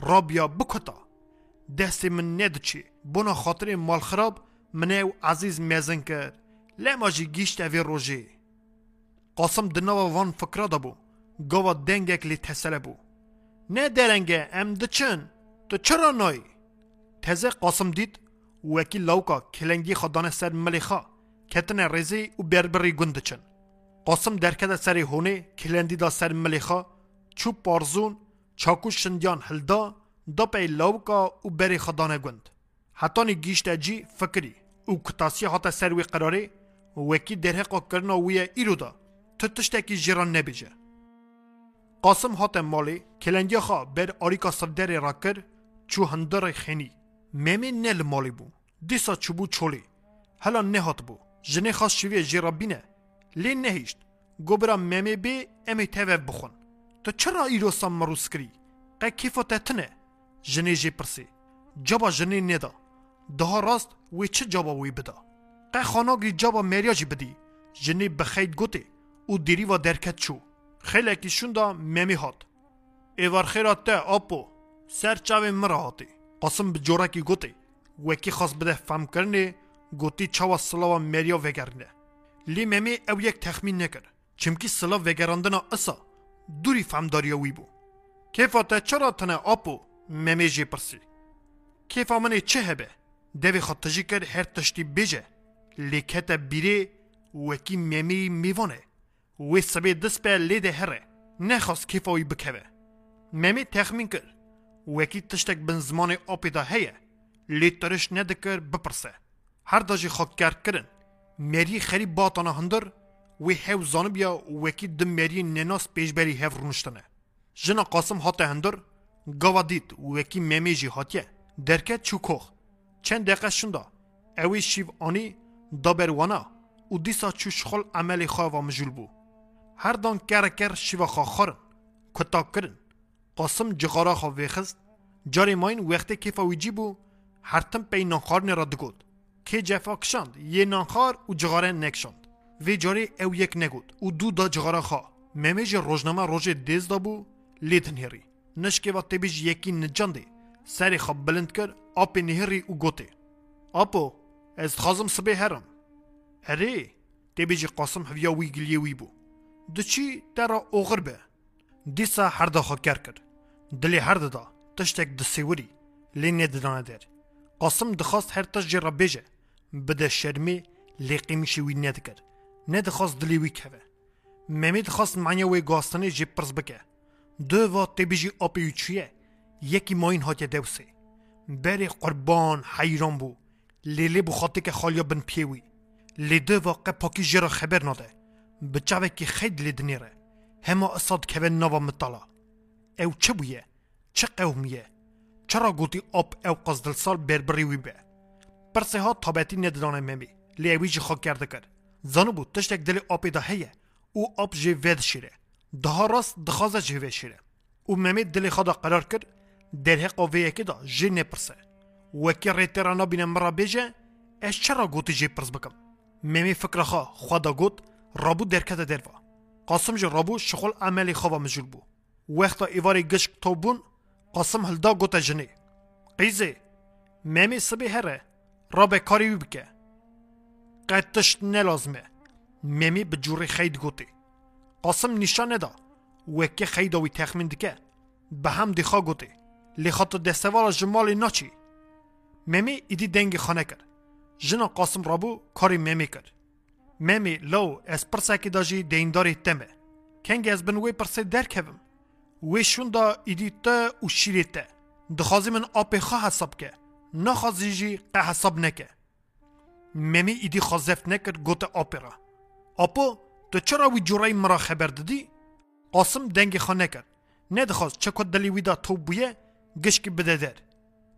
رابیا بکتا دست من ندچی بنا خاطر مال خراب و عزیز مزن کرد لما جی گیشت اوی روژه قاسم دنوا وان فکرا دا بو گوا دنگک لی تسله بو نه درنگه ام دچن تو چرا نای تزه قاسم دید وکی لوکا کلنگی خدانه سر ملیخا کتن رزی و بربری گند چن قاسم درکد سری هونه کلندی دا سر ملیخا چوب پارزون چاکو شندیان هلدا دا پی لوکا و بری خدانه گند حتی نی گیشت جی فکری و کتاسی هاتا سر وی قراره وکی درهقا کرنا وی ایرو دا تو تشتکی جیران نبیجه قاسم هات مالی کلنگی خوا بر آریکا سردر را کر چو هندر خینی. ممی نل مالی بو دیسا چوبو چولی. هلا نهات بو جنه خواست شویه جیرا بینه لی نهیشت گو برا ممی بی امی تیوه بخون. تو چرا ایروسا مروس کری؟ قه کیفا تتنه؟ جنه جی پرسی. جابا جنه ندا. ده راست وی چه جابا وی بدا؟ قه خاناگی جابا مریا جی بدی. جنه بخید گوته او دیری و درکت چو. خیلی کشون دا ممی هات ایوار خیرات ته آپو سر چاوی مرا هاتی قاسم به جورکی گوتی وکی خواست بده فهم کرنه گوتی چاوا سلاوا مریا وگرنه لی ممی او یک تخمین نکر چمکی سلاو وگراندنا اصا دوری فهم داریا وی بو کیفا ته چرا تنه آپو ممی جی پرسی کیفا منی چه هبه دوی خود تجی کر هر تشتی بیجه لی کتا بیره وکی ممی میوانه وی سبی دست به لیده هره. نخواست کیفاوی بکوه. ممی تخمین کر وکی تشتک بن زمان آپی دا هیه. لی ترش ندکر بپرسه. هر داجی خاک کرد کرن. مری خری باتانا هندر. وی هاو زانبیا وکی دمری نناس پیشبری هاو رونشتنه. جنا قاسم هاته هندر. گاوا دید وکی ممی جی هاتیه. درکت چو کوخ. چند دقیقه شنده اوی شیو آنی دابر وانا. و دیسا چو شخل عمل خواه و مجول بو. هر دان کر کر شیو خواه خارن کتاب کرن قاسم جغارا خواه ویخست جاری ماین وقتی کیفا ویجی بو هر تم پی نانخار را دگود که جفا کشاند یه نانخار و جغاره نکشاند وی جاری او یک نگود و دو دا جغارا خواه ممیج روزنامه روژ دیز دا بو لیدن هری و تبیج یکی نجانده سری خواب بلند کر آپی نهری و گوته آپو از خازم سبه هرم اره تبیج قاسم هویا وی گلیه وی بو دچی درا اوغر به دیسا هر دا خوا کر کر دلی هر دا تشتک دسیوری لی نددانه در قاسم دخواست هر تش جرا بیجه بده شرمی لی قیمشی وی ندکر ندخواست دلی وی که ممی دخواست معنی وی گاستنی جی پرز بکه دو و تبیجی آپی چیه یکی ماین هاتیه دوسه بری قربان حیران بو لیلی بو خاطی که خالیا بن پیوی لی دو واقع پاکی جرا خبر ناده بچاوه که خید لیدنیره هما اصاد که نوا مطالا او چه بویه؟ چه؟ چرا گوتی آب او قصدل سال بربری وی به؟ پرسه ها تابعتی نددانه ممی لی اوی جی خاک کرده کرد زانو بود تشتک دل آبی دا هیه او آب جی ود شیره rast dixwaze ji veşîre û Memê dilê xwe da qerar kir derheqa vê yekê da jê nepirse wekî rêtêra nabîne min ra bêje ez çera gotî jê pirs bikim Memê fikra xwe xwe da got رابو درکت دروا. قاسم جو رابو شغل عملی خواب مجول بو. وقتا ایواری گشک توبون قاسم هلدا گوتا جنی. قیزه ممی سبی هره راب کاری وی بکه. نلازمه. ممی بجوری خید گوتی. قاسم نشان دا وکی خیداوی تخمین دکه. به هم دیخوا گوتی. لیخات دستوال جمال ناچی. ممی ایدی دنگ خانه کرد جنا قاسم رابو کاری ممی کرد ممی لو از پرسکی داجی دینداری تمه کنگ از بن وی پرسه در کبم وی شون دا ایدی تا و شیری تا دخوازی من آپی خواه حساب که نخوازی جی قه حساب نکه ممی ایدی خوازفت نکرد گوته آپی را آپو تو چرا وی جورای مرا خبر دادی؟ قاسم دنگ خانه کرد ندخواست چه کد دلی ویدا تو بویه گشکی بده در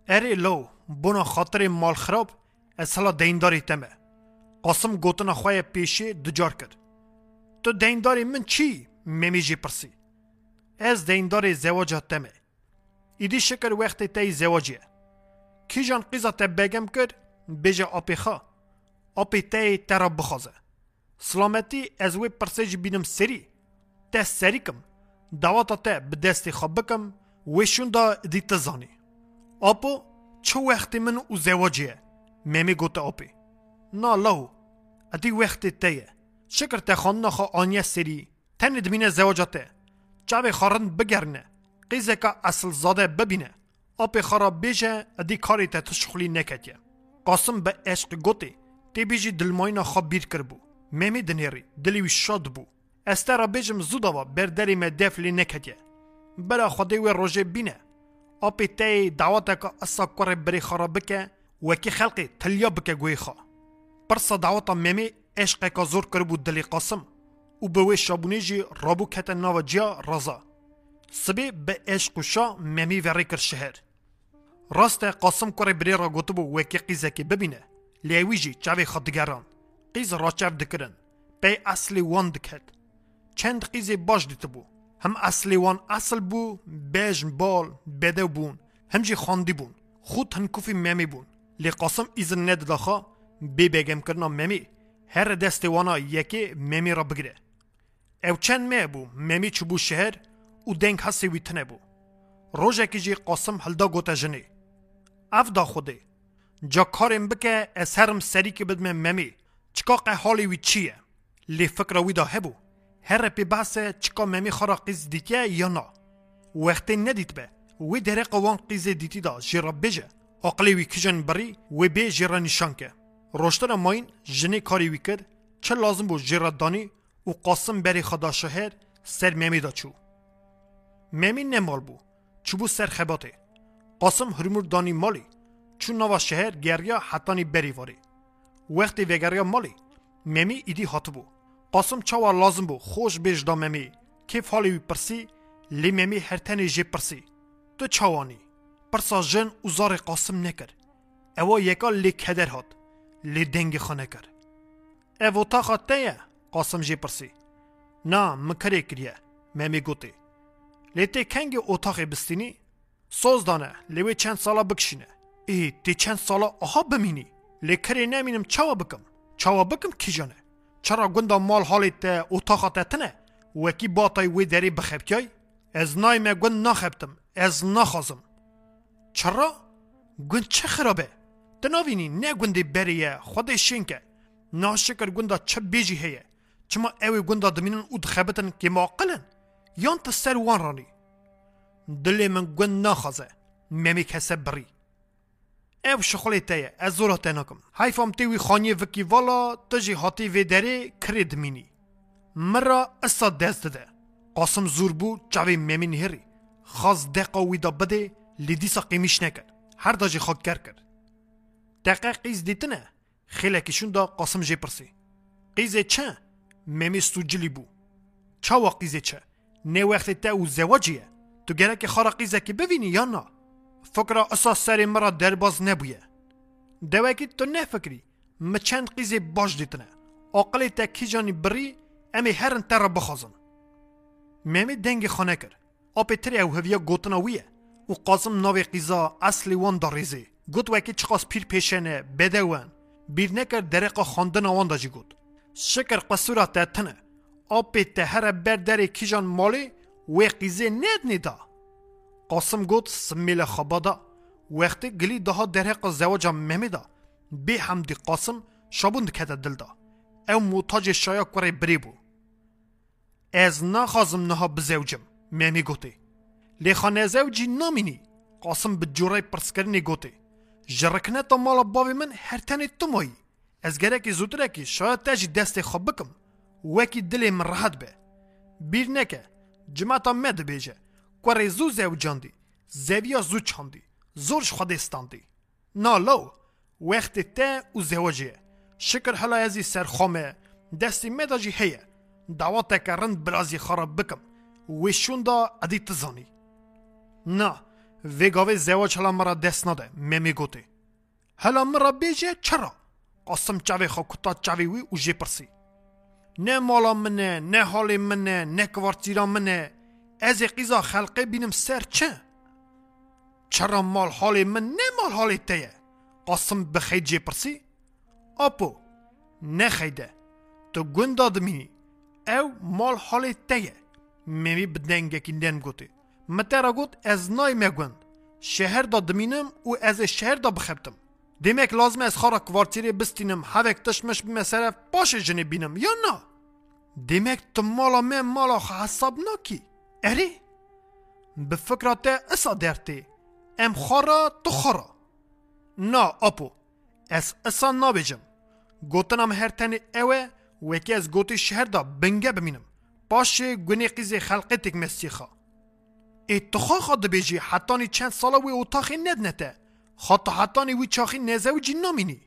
اره لو بنا خاطر مال خراب از حالا دینداری تمه قاسم گوتنا خواه پیشه دجار کرد تو دینداری من چی؟ ممیجی پرسی از دینداری زواجه تمه ایدی شکر وقت تای زواجیه کی جان قیزا بگم کرد بیجه آپی خواه آپی تای ترا بخوازه سلامتی از وی پرسیج بینم سری ته سری کم دواتا ته به خواب بکم ویشون دا دی تزانی آپو چه وقتی من او زواجیه میمی گوته آپی نا لهو ادی وقتی تیه. شکر ته خان نخوا آنیه سری. تن دمینه زواجاته چاوی خارن بگرنه. قیزه که اصل زاده ببینه. آپی خارا بیجه ادی کاری ته تشخلی نکتیه قاسم به عشق گوته. تی بیجی دلماینا خواب بیر کربو. ممی دنیری دلی وی شاد بو. استرا بجم زودوا بردری me defli neketje برا خودی و روژه بینه. اپی تی دعوتا که اصا کره بری خرا بکه. وکی خلقی تلیا بکه گوی خوا. پرسا دعوتا ممی عشق که زور کربو دلی قاسم و به وی جی رابو کت ناو جیا رازا سبی به عشق و شا ممی وری کر شهر راست قاسم کره بری را گوتبو وکی قیزه که ببینه لیوی جی چاوی خودگران قیز راچف دکرن پی اصلی وان دکد چند قیز باش دیت هم اصلی وان اصل بو بیجن بال بده بون هم جی خاندی بون خود هن کوفی ممی بون لی قاسم ایزن ند بگم کرنا ممی. هر دست وانا یکی ممی را بگیره. او چند می بو؟ ممی چبو شهر او دنگ هسی ویتنه بو. روژه که جی قاسم هلدا گوتا جنی. اف دا خوده. جا کارم بکه از هرم سری که بدم ممی. چکا حالی وی لی فکر وی دا هبو هر پی بحث چکا ممی خورا قیز یا نا؟ وقتی ندید به. وی دره قوان قیز دیتی دا جیرا بجه. اقلی وی کجن بری؟ وی بی جیرا نشان روشتر ماین جنی کاری وی چه لازم بو جیرا دانی و قاسم بری خدا شهر سر ممی دا چو ممی نمال بو چو بو سر خباته قاسم هرمور دانی مالی چون نوا شهر گریا حتانی بری واری وقتی وگریا مالی ممی ایدی هاتبو قاسم چاوا لازم بو خوش بیج دا ممی کیف حالی وی پرسی لی ممی هر تنی جی پرسی تو چاوانی پرسا جن اوزار قاسم نکر اوا یکا لی کدر هات لی دنگ خانه کر او اتاقا تیه قاسم جی پرسی. نا مکره کریه ممی گوتی. لی تی کنگ اتاقی بستینی؟ سوز دانه لیوی چند سالا بکشینه ای تی چند سالا آها بمینی. لی کری نمینم چاوا بکم. چاوا بکم کی جانه چرا گندا مال ته اتاقا تتنه وکی باتای وی دری بخبتیای از نایم گند نخبتم از نخوازم چرا؟ گند چه خرابه؟ دناوینی نه گندی بریه خود شینکه. ناشکر گندا چه بیجی هیه. چما اوی گندا دمینن او دخبتن که معقلن یان تا سر وان رانی. دلی من گند نخوازه. ممی کسه بری. او شخلی تیه. از زورا تنکم حیفام تیوی خانی وکی والا تجی هاتی وی دری کرید مینی. مرا اسا دست ده قاسم زور بو چاوی ممین هری خاص دقا ویدا بده لیدیسا قیمیش نکرد. هر داجی خاک کر کرد. دقا قیز دیتنه خیلی کشون دا قاسم جی پرسی قیزه چه؟ ممی سوجلی بو چاوا قیزه چه؟ نه وقت تا او زواجیه تو گره که خارا قیزه که ببینی یا نه فکر اساس سری مرا درباز نبویه دوکی تو نه فکری ما چند قیزه باش دیتنه عقلی تا کی جانی بری امی هرن تر بخوازن ممی دنگ خانه کر آپی تری او هویا گوتنا ویه و قاسم ناوی قیزا اصلی وان دا ریزی گوت وکی چقاس پیر پیشنه بدوان بیر نکر درقا خاندن آوان دا جی گوت. شکر قصورا تتنه آپی تهر بر دری کیجان مالی و قیزه ند نیدا. قاسم گوت سمیل خبادا. وقتی گلی daha درق زواجا ممیدا. بی حمدی قاسم شابوند کده دل دا او موتاج شایا کوری بری بو. از نخوازم نها بزوجم ممی گوتی. لی خانه زوجی نامینی. قاسم به جورای پرسکرنی گوتی. جرکنه تا مالا باوی من هر تنی تو مایی از گرکی زودرکی شاید تاجی دست خواب بکم وکی دلی من راحت به بیر نکه جماعتا مد بیجه کوری زو زوجاندی زویا زو چاندی زورش خودستاندی نالو وقت ته او زواجیه شکر حالا ازی سرخومه دستی مداجی هیه دعوت کرند برازی خراب بکم وشون دا ادی تزانی نه وگاوی زواج حالا مرا دست نده ممی گوتی حالا مرا بیجه چرا قاسم چاوی خو کتا چاوی وی او جی پرسی نه مالا منه نه حال منه نه کوارتیرا منه از قیزا خلقه بینم سر چه چرا مال حال من نه مال حال تیه قاسم بخید جی پرسی اپو نه خیده تو گندا دمینی او مال حال گوتی مترا گوت از نای مگوند شهر دا دمینم و از شهر دا بخبتم demek lazım ez xara kvartiri bistînim hevek tişmiş bi mesele paşê jinê bînim ya na demek tu mala me mala xwe hesab nakî erê bi fikra te isa dertê em xara tu xara na apo ez isa nabêjim gotina me her tenê ew e wekî ez gotî şeher da binge bimînim paşê gunê qîzê xelqê têk mesîxa xwe xa dibêjî hetanî çend sala wê otaxê nednete حتی حتی وی چاخی نزه و جین نامینی.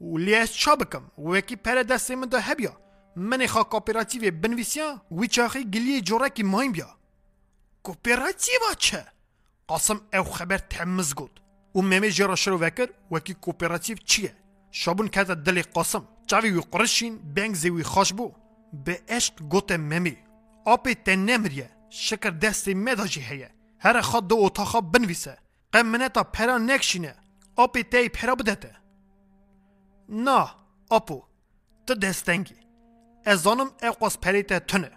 و لیس چا بکم؟ وکی پر دست من دا هبیا. من خوا کوپراتیو بنویسیا وی چاخی گلی جورکی مایم بیا. کوپراتیو چه؟ قاسم او خبر تمز گود. و ممی جرا شروع وکر وکی کوپراتیو چیه؟ شابون کتا دل قاسم. چاوی وی قرشین بنگ زوی خوش بو. به عشق گوت ممی. آپی تن نمریه شکر دست مداجی هیه. هر خود دو اتاقا بنویسه. قمنتا پرا نکشینه. آپی تی پرا بدته نه آپو تو دستنگی. از آنم اقواس پریت تنه.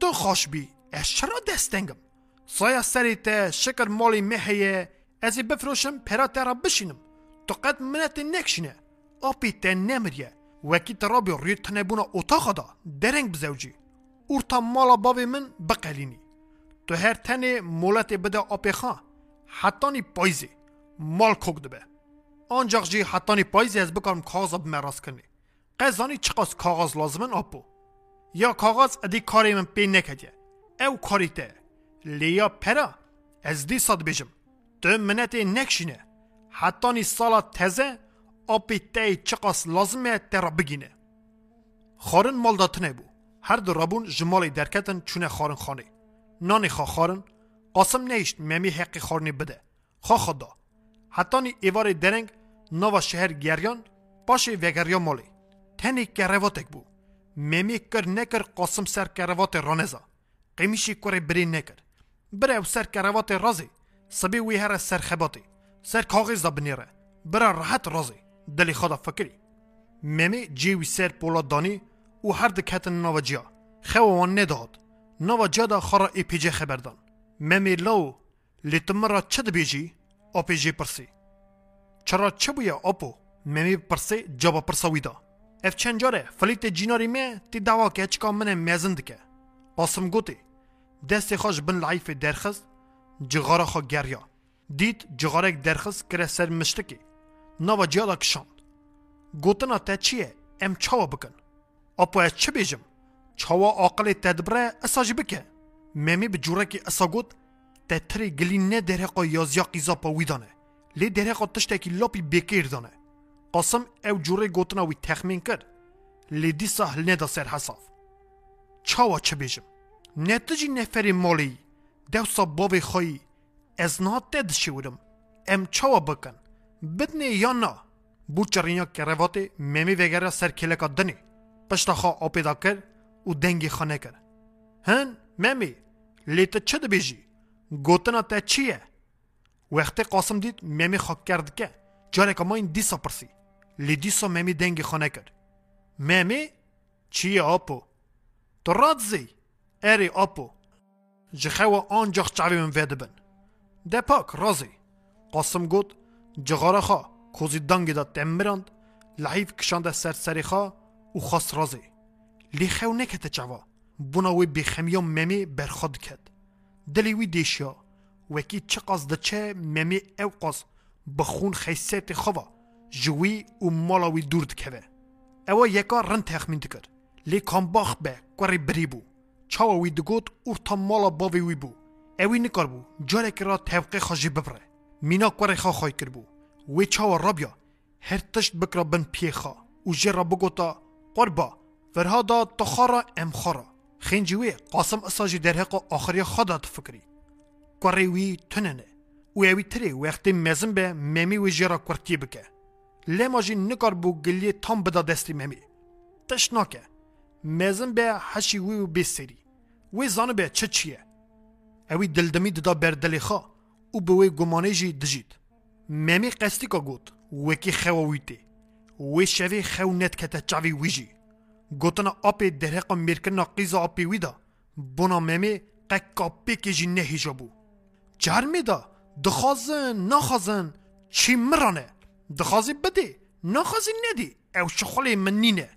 تو خوش بی. از چرا دستنگم؟ سایا سریت شکر مالی مهیه ازی بفروشم پرا ترا بشینم. تو قد منت نکشینه. آپی تی نمریه وکی روی تنه بونا اتاقا دا. درنگ بزوجی. اورتا مالا باوی من بقلینی. تو هر تنه مولت بده آپی خواه حتانی پایزی مال کوک دبه. آنجاق جی حتانی پایزی از بکارم کاغذ بمراس کنی. قزانی چقاس کاغذ لازمن آپو. یا کاغذ ادی کاری من پی نکدیه او کاری ته. لیا پرا. از دی صد بجم تو منت نکشینه. حتانی سالا تزه. آپی تی چقاس لازمه ترا بگینه. خارن مال داتنه بو. هر دو رابون جمال درکتن چونه خارن خانه نانی خا خارن قاسم نیشت ممی حقی خارنی بده. خا خدا. حتی ایوار درنگ نوا شهر گریان باشه وگریا مالی تنی کرواتک بو. ممی کر نکر قاسم سر کروات رانزا. قیمیشی کره بری نکر. بره او سر کروات رازی. سبی وی هر سر خباتی. سر کاغذ دا بنیره. بره راحت رازی. دلی خدا فکری. ممی جیوی سر پولا دانی و هر دکتن نوا جیا. خو وان نداد. نوا جیا دا خارا ای پیجه خبردان ممی لو لیتمرا چه دبیجی آپیجی پرسی. چرا چه بویا آپو ممی پرسی جابا پرساوی دا اف چند جاره فلیت جیناری می تی دعوا که چکا من میزن دکه قاسم گوتی دست خوش بن لعیف درخست جغارا خو گریا دید جغارک درخست کره سر مشتکی نوا جادا کشاند. گوتنا تا چیه ام چاوا بکن. اپو از چه چاوا عاقل تدبره اساج بکه ممی به جورکی اسا گوت تا تری گلی نه درقا یازیا قیزا پا ویدانه لی درقا تشتکی لاپی بکیر دانه قاسم او جوره گوتنا وی تخمین کرد لی دیسا هل ندا سر حساف چاوا چه بیجم نتجی نفری مالی دوسا بابی خویی از نه تد شورم ام چاوا بکن بدنی یا نه بو چرینیا کرواتی ممی وگره سر کلکا دنی پشتا خوا آپیدا کر و دنگی خانه کر هن ممی لیت چه دبیجی گوتنا تا چیه؟ وقتی قاسم دید ممی خوا کرد که جاره که ما این دیسا پرسی. لی دیسا ممی دنگی خانه کرد. ممی؟ چیه آپو؟ تو راد زی اری آپو. جخوا آنجا چاوی من ویده بن ده پاک رازی. قاسم گوت جغاره خوا. کوزی دنگی دا تمراند لحیف کشانده سر سری خوا. و خواست رازی. لی خو نکته چوا بونا وی بخمیا ممی برخود کد دلی وی دیشیا وکی چه ده چه ممی او قاز بخون خیسیت خوا جوی و مالا وی دور دکوه او یکا رن تخمین دکر لی کام باخ به کوری بری بو چاوا وی دگوت اورتا مالا باوی وی بو اوی نکار بو جاره که را توقع خواجی ببره مینا کوری خوا خواهی کر بو وی چاوا رابیا هر تشت بکرا بن پیخا و جرا بگوتا قربا فرهادا تخارا ام خارا خنجی وی قاسم اساجی در حق آخری خدا تفکری کوری وی تننه و اوی تری وقتی مزن به ممی وی جرا بکه لما جی نکار بو گلی تام بدا دستی ممی تش ناکه مزن به حشی وی و بسری وی زانه به چه چیه اوی دلدمی ددا بردلی خوا و به وی گمانه دجید ممی قستی که گوت وکی خوا ویتی وی شوی خو نت کتا چاوی ویجی گوتنا اپی درهقا میرکنا قیزا اپی ویدا. بونا ممی قک اپی که جی نهیجا بو جار میدا. دخوازن نخوازن. چی مرانه؟ دخوازی بدی نخوازی ندی. او شخولی من نینه.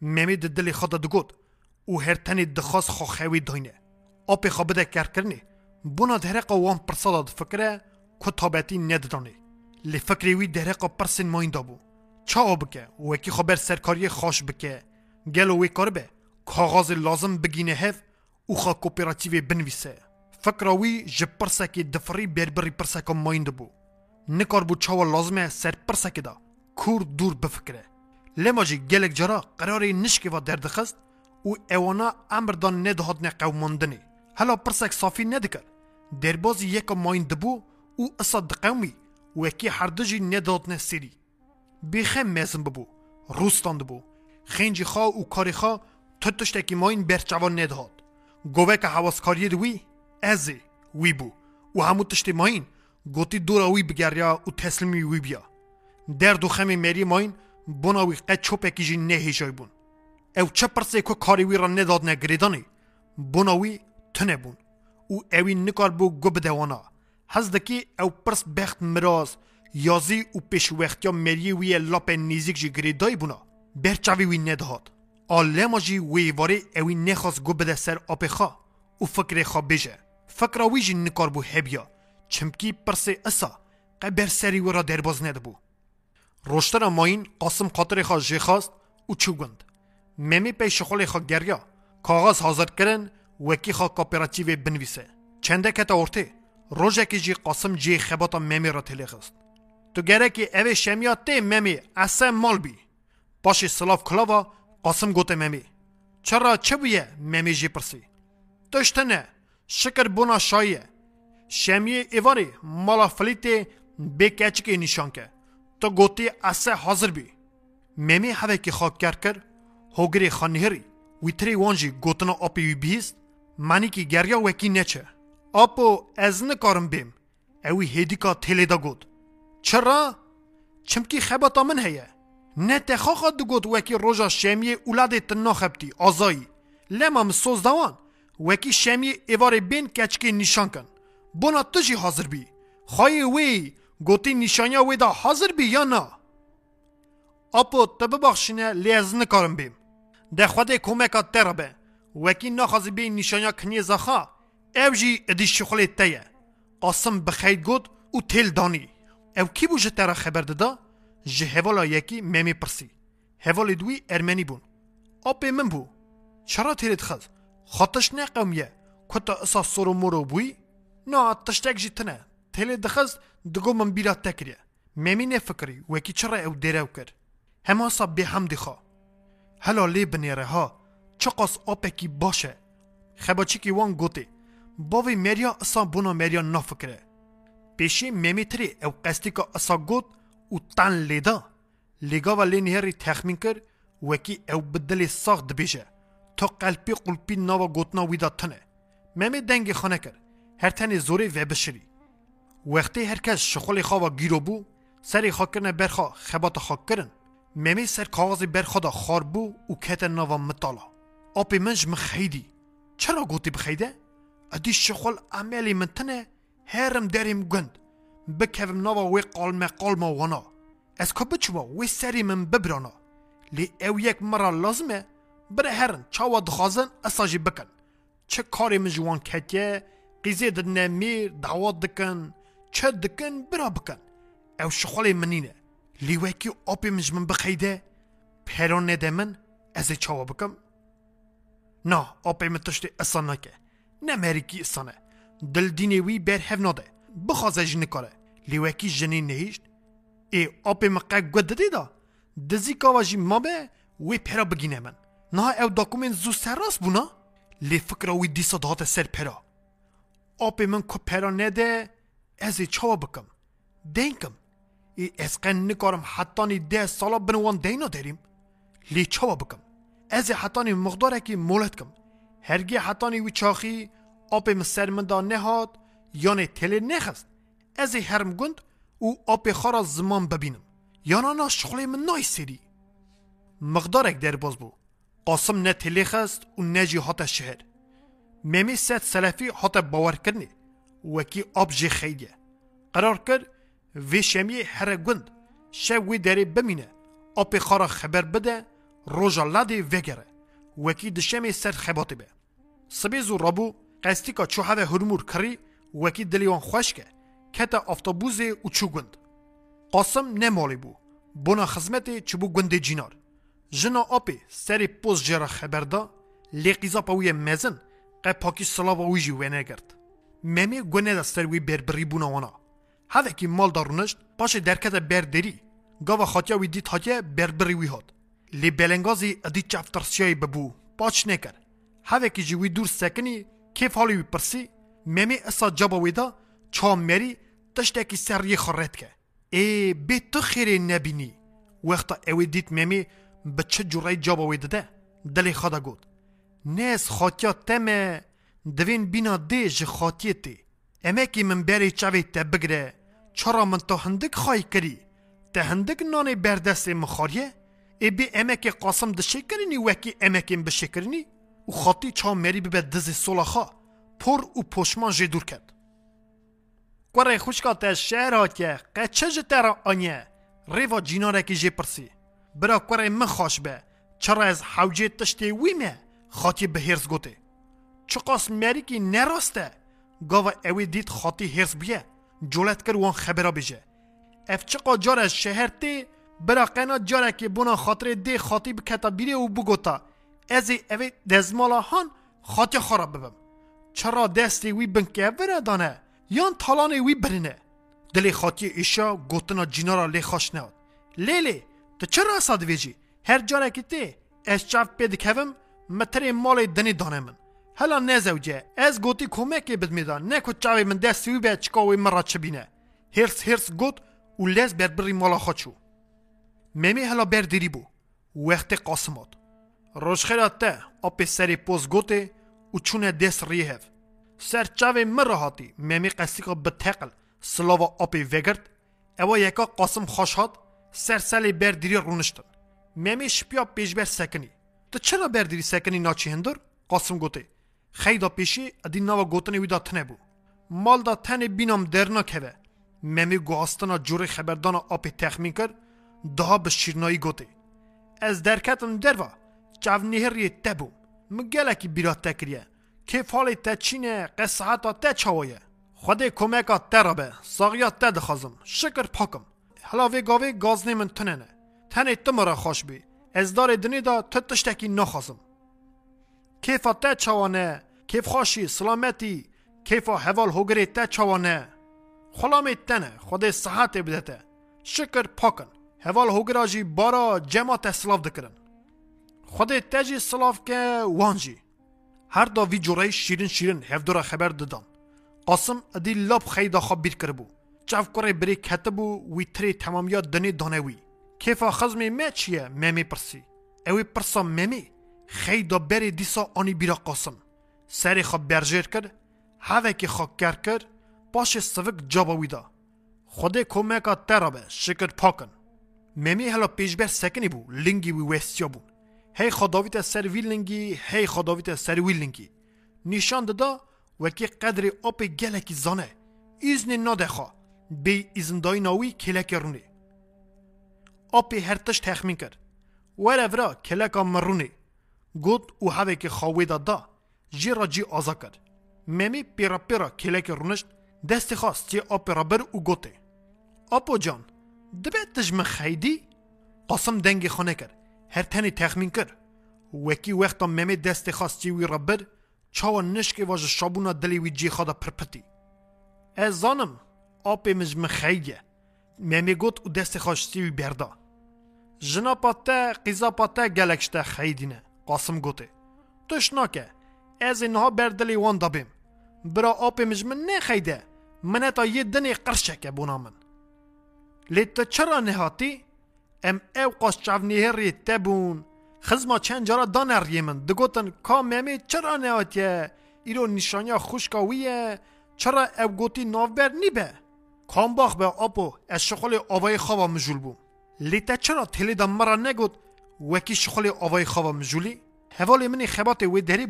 ممی د دلی خدا دگوت. او هر تنی دخواز خو خوی داینه. اپی خو بده کار کرنی. بونا درهقا وان پرسادا فکره کتابتی نددانه لی فکری وی درهقا پرسین مایندا بو. چاو بکه؟ وکی خبر سرکاری خوش بکه. گلو وی کار به کاغاز لازم بگینه هف او خا کوپراتیو بنویسه. فکر وی ج پرسکی دفری بربری پرسکا مایند بو نکار بو چاو لازمه سر پرسکی دا. کور دور بفکره. لما جی گلک جرا قراری نشکی و دردخست او اوانا امر دان ندهاد نه قوماندنی هلا پرسک صافی ندکر. دربازی یک مایند بو او اصاد قومی. وکی هردجی ندهاد نه سری. بیخم مزن خنجی خوا و کاری خوا تو تشتکی ماین برچوان ندهاد. گوه که حواسکاری دوی ازی وی بو. و همو تشتی ماین گوتی دورا وی بگریا و تسلیمی وی بیا. درد و خمی مری ماین بونا وی قد چوپکی جی نهی جای بون. او چه پرسه که کاری وی را نداد نگریدانی؟ بونا وی تنه بون او اوی نکار بو گو بدوانا. هزدکی او پرس بخت مراز یازی و پیش وقتیا مری برچاوی وی ندهاد آلما جی وی واری اوی نخواست گو بده سر آپ خوا و فکر خوا بیجه فکر وی جی نکار بو هبیا چمکی پرس اسا قبر سری ورا درباز نده بو روشتر ماین قاسم خاطر خوا جی خواست و چوگند ممی پیش خول خوا گریا کاغذ حاضر کرن وکی خوا کاپیراتیو بنویسه چنده کتا ارته روژکی جی قاسم جی خباتا ممی را تلیخست تو گرکی اوه شمیا تی ممی اصلا مال بی پاشی سلاف کلاوا قاسم گوته ممی چرا چه بویه ممی جی پرسی تشتنه شکر بونا شایه شمیه ایواری مالا فلیت به کچکی نشان که تو گوتی اسه حاضر بی ممی هوه که خاک کر کر هوگری خانیهری ویتری وانجی گوتنا آپی وی بیست منی که گریا وکی نچه آپو از نکارم بیم اوی هیدیکا تیلی دا گود چرا؟ چمکی خباتا من هیه نه تخاقا دو گود وکی روژا شمیه اولاده تنا خبتی آزایی لما مسوز دوان وکی شمیه ایوار بین کچکی نشان کن بونا تجی حاضر بی خواهی وی گوتی نشانیا وی دا حاضر بی یا نه اپو تبه بخشینه لیز نکارم بیم ده خود کمکا وکی نخوازی بی نشانیا کنی زخا او جی ادی شخلی تیه قاسم بخید گود او تیل دانی او کی بو جتره خبر دادا جه هوالا یکی ممی پرسی هوالی دوی ارمنی بون اپی من بو چرا تیرید خز خاطش نه قومیه کتا اسا سورو مورو بوی نه تشتک جی تنه تیلی دخز دگو من بیرا تکریه ممی نه فکری وکی چرا او دیره کرد همه سا به هم دیخوا هلا لی بنیره ها چقاس آپکی باشه خباچی کی وان گوته باوی مریا اصا بونا مریا نفکره پیشی ممی تری او قصدی که اصا گوت او تن لیدا. لیگا و لی نهری تخمین کر وکی او بدلی ساخت دبیشه. تا قلبی قلبی ناوا گوتنا ویدا تنه. ممی دنگی خانه کر هر تنی زوری و بشری. وقتی هر کس خواه گیرو بو سری خاک کرنه برخوا خبات خاک کرن. ممی سر کاغذ برخوا دا خار بو و کت ناوا مطالا. آپی منج مخیدی چرا گوتی بخیده؟ ادی شخول عملی من تنه هرم دریم گند. بکوم ناوا وی قالمه قالمه وانا. از که بچوا وی سری من ببرانا. لی او یک مرا لازمه بره هرن چاوا دخوازن اساجی بکن. چه کاری من جوان کتیه قیزه دنه میر دعوات دکن. چه دکن برا بکن. او شخول منینه. لی وکی آپی منج من بخیده پیران نده من از چاوا بکم. نه آپی من تشتی اصلا نکه. نه مریکی اصانه. دل دینه وی بر هف ناده بخوازه جنه کاره. لی وکی جنی نهیشت ای آپی مقه گوده دیدا دزی کاواجی ما به وی پیرا بگینه من. نه او داکومنت زو سر راست بونا؟ لی فکر وی دیسا دهات سر پیرا آپی من که پیرا نده از چاوا بکم. دینکم. ای از قن نکارم حتانی ده سالا بنوان دینا داریم. لی چاوا بکم. از حتانی مقداره که مولت کم. هرگی حتانی وی چاخی آب مسر من دا نهاد. یعنی تله نخست. از هرم گند او آب خارا زمان ببینم. یانا نا شغل من نای سری. مقدارک در باز بو. قاسم نه تله خست و نه جی حتا شهر. ممی ست سلفی حتا باور کرنی. وکی آب جی خیلیه قرار کرد وی شمی هر گند. شو وی داری بمینه. آب خارا خبر بده. روژا وگره وکی دشمی سر خباتی به. سبیز و رابو قصدی که چو هده هرمور کری. وکی دلیوان خوش که کتا افتابوز و چو گند قاسم نمالی بو بونا خزمت چبو گند جینار جنا آپی سری پوز جرا خبر دا لیقیزا پاوی مزن قه پاکی گونه دا سروی بربری بونا وانا هده که مال دارونشت پاش درکت بردری گاوا خاتیا وی دیت هاتیا بربری وی لی بلنگازی ادی چفترسیای ببو پاچ نکر هده که جوی دور سکنی کیف حالی وی پرسی ممی اسا جابا ویدا چا مری تشتکی سر یه خورت که. ای بی تو خیری نبینی. وقتا اوی دیت چه جورای جابا ویدا ده؟ دلی خدا گود. نیس خاتیا تمه دوین بینا دی جه خاتیه تی. امه کی من بری چاوی تا بگره. چرا من تو هندک خواهی کری؟ تا هندک نانی بردست مخاریه؟ ای بی امه کی قاسم دشه کرنی وکی امه کی بشه کرنی و خاطی چا مری ببه دز سولاخا. پر و پشمان جه دور کرد. کوره خوشکا تا شهر هاتیه قچه جه ترا آنیه ریوا جیناره که جه پرسی. برا کوره من خوش به چرا از حوجه تشتی ویمه خاطی به هرز گوته چقاس مری که نراسته گاوا اوی دید خاطی هرز بیه جولت کر وان خبرا بجه اف چقا جار از شهر تی برا قنا جاره که بونا خاطر دی خاطی بکتا بیره و بگوتا از اوی دزمالا هان خاطی خراب ببم. چرا دستی وی بنکه بره دانه؟ یان تالان وی برینه. دلی خاطی ایشا گوتنا جینارا لی خوش نهاد. لیلی تو چرا اصاد ویجی؟ هر جاره که تی از چاف پید کوم متر مال دنی دانه من. هلا نزوجه از گوتی کمکی بد میدان نه کو چاوی من دستی به چکاوی مرا چبینه. هرس هرس گوت و لز بر بری مالا خودشو ممی هلا بر دیری بو. وقت قاسمات. روش خیرات ته اپی سری پوز گوته و چونه دست ریهف سر چاوی مرا هاتی ممی قصی که بتقل سلاوا اپی وگرد اوا یکا قاسم خوش هات سر سلی بر دیری رونشتن ممی شپیا پیش بر سکنی تو چرا بر دیری سکنی ناچی هندر؟ قاسم گوته خیدا پیشی ادی نوا گوتنی ویدا تنه بو مال دا تنه بینام درنا کهوه ممی گواستنا جوری خبردان آپی تخمین کرد daha bi şîrnayî gotê ez derketim derva. Çavnêheriyê te bûm مگلکی بیرا تکریه کیف حالی تا چینه قصهاتا تا چاویه خودی کمکا تا رابه ساغیا تا دخازم شکر پاکم. حالا وی گاوی گازنی من تننه تنی تو مرا خوش بی. از دار دنی دا تو تشتکی نخازم کیفا تا چاوانه کیف خوشی سلامتی کیفا حوال هوگری تا چاوانه خلامی تنه خودی صحت بدته شکر پاکن. حوال هوگراجی بارا جمع تسلاف دکرن خود تجی صلاف که وانجی. هر دا وی جورای شیرین شیرین هفدورا خبر دادن قاسم ادی لب خیدا خواب بیر کرد بو چف کره بری کته بو وی تری تمامیا دنی دانه وی. کیفا خزمی می چیه؟ ممی پرسی. اوی پرسا ممی خیدا بری دیسا آنی بیرا قاسم. سری خواب برجر کرد هاوه که خواب کر کرد باش سوک جابا ویدا خود کمکا ترابه. شکر پاکن. ممی هلا پیش بر سکنی بو. لنگی وی ویستیا هی خداویت سر وی لنگی هی خداویت سر وی لنگی نشان دادا وکی قدر آپ گلکی زانه ایزن نادخوا بی ایزندای ناوی کلک رونه آپ هرتش تخمین کرد وره ورا کلکا مرونه گود او هوه که خواهی دادا جی را جی کرد ممی پیرا پیرا کلک دست خواست چی آپ را او گوته قەسم دەنگی خۆنە کرد وەکی وەختە مەمێ دەستی خاستی وی ڕەبر چاوە نشکی واژە شابوونە دلی وی جێخەدا پرپەتی ئەز زانم ئاپێ مژمە خەیگە مەمێ گوت و دەستی خاشتی وی بەردا ژنا پاتە قیزا پاتە gelek شتە خەیدینە قاسم گوتێ توش ناکە ez ê niha berdilê wan dabêm bira apê mij min nexeyde min heta yê dinê qirşeke bûna min ام او قاس چاونی نه ری تبون خزما چن جرا دان یمن د گوتن ممی چرا نه ایرو نشانیا خوش چرا او گوتی نو بر به کام باخ به اپو اش شخول اوای خواب م جول بو چرا دم مرا نه گوت و کی شخول اوای خوا م جولی منی خبات و دری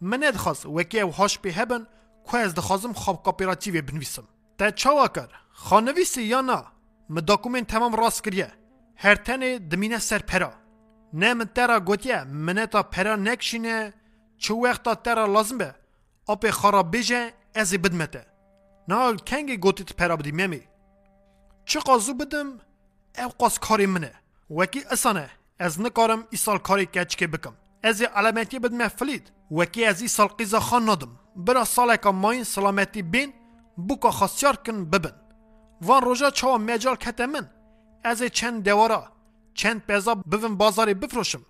من اد خاص و کی او هاش به هبن که از د خازم خوب بنویسم تا چا وکر خانویسی یا نه م داکومنت تمام راست کریه هر تنه دمینه سر پرا. نه من ترا گوتیه منه تا پرا نکشینه. چه وقتا ترا لازم به؟ آپ خراب بیجه ازی بدمته. نه کنگی گوتیت پرا بدی ممی چه قازو بدم؟ او قاز کاری منه. وکی اسانه از نکارم ایسال کاری کچ که بکم. ازی علامتی بدمه فلید. وکی از ایسال قیزا خان ندم برا سالکا ماین سلامتی بین بوکا خاصیار کن ببن. وان روژا چاوا مجال کته من. از چند دوارا چند پیزا بوین بازاری بفروشم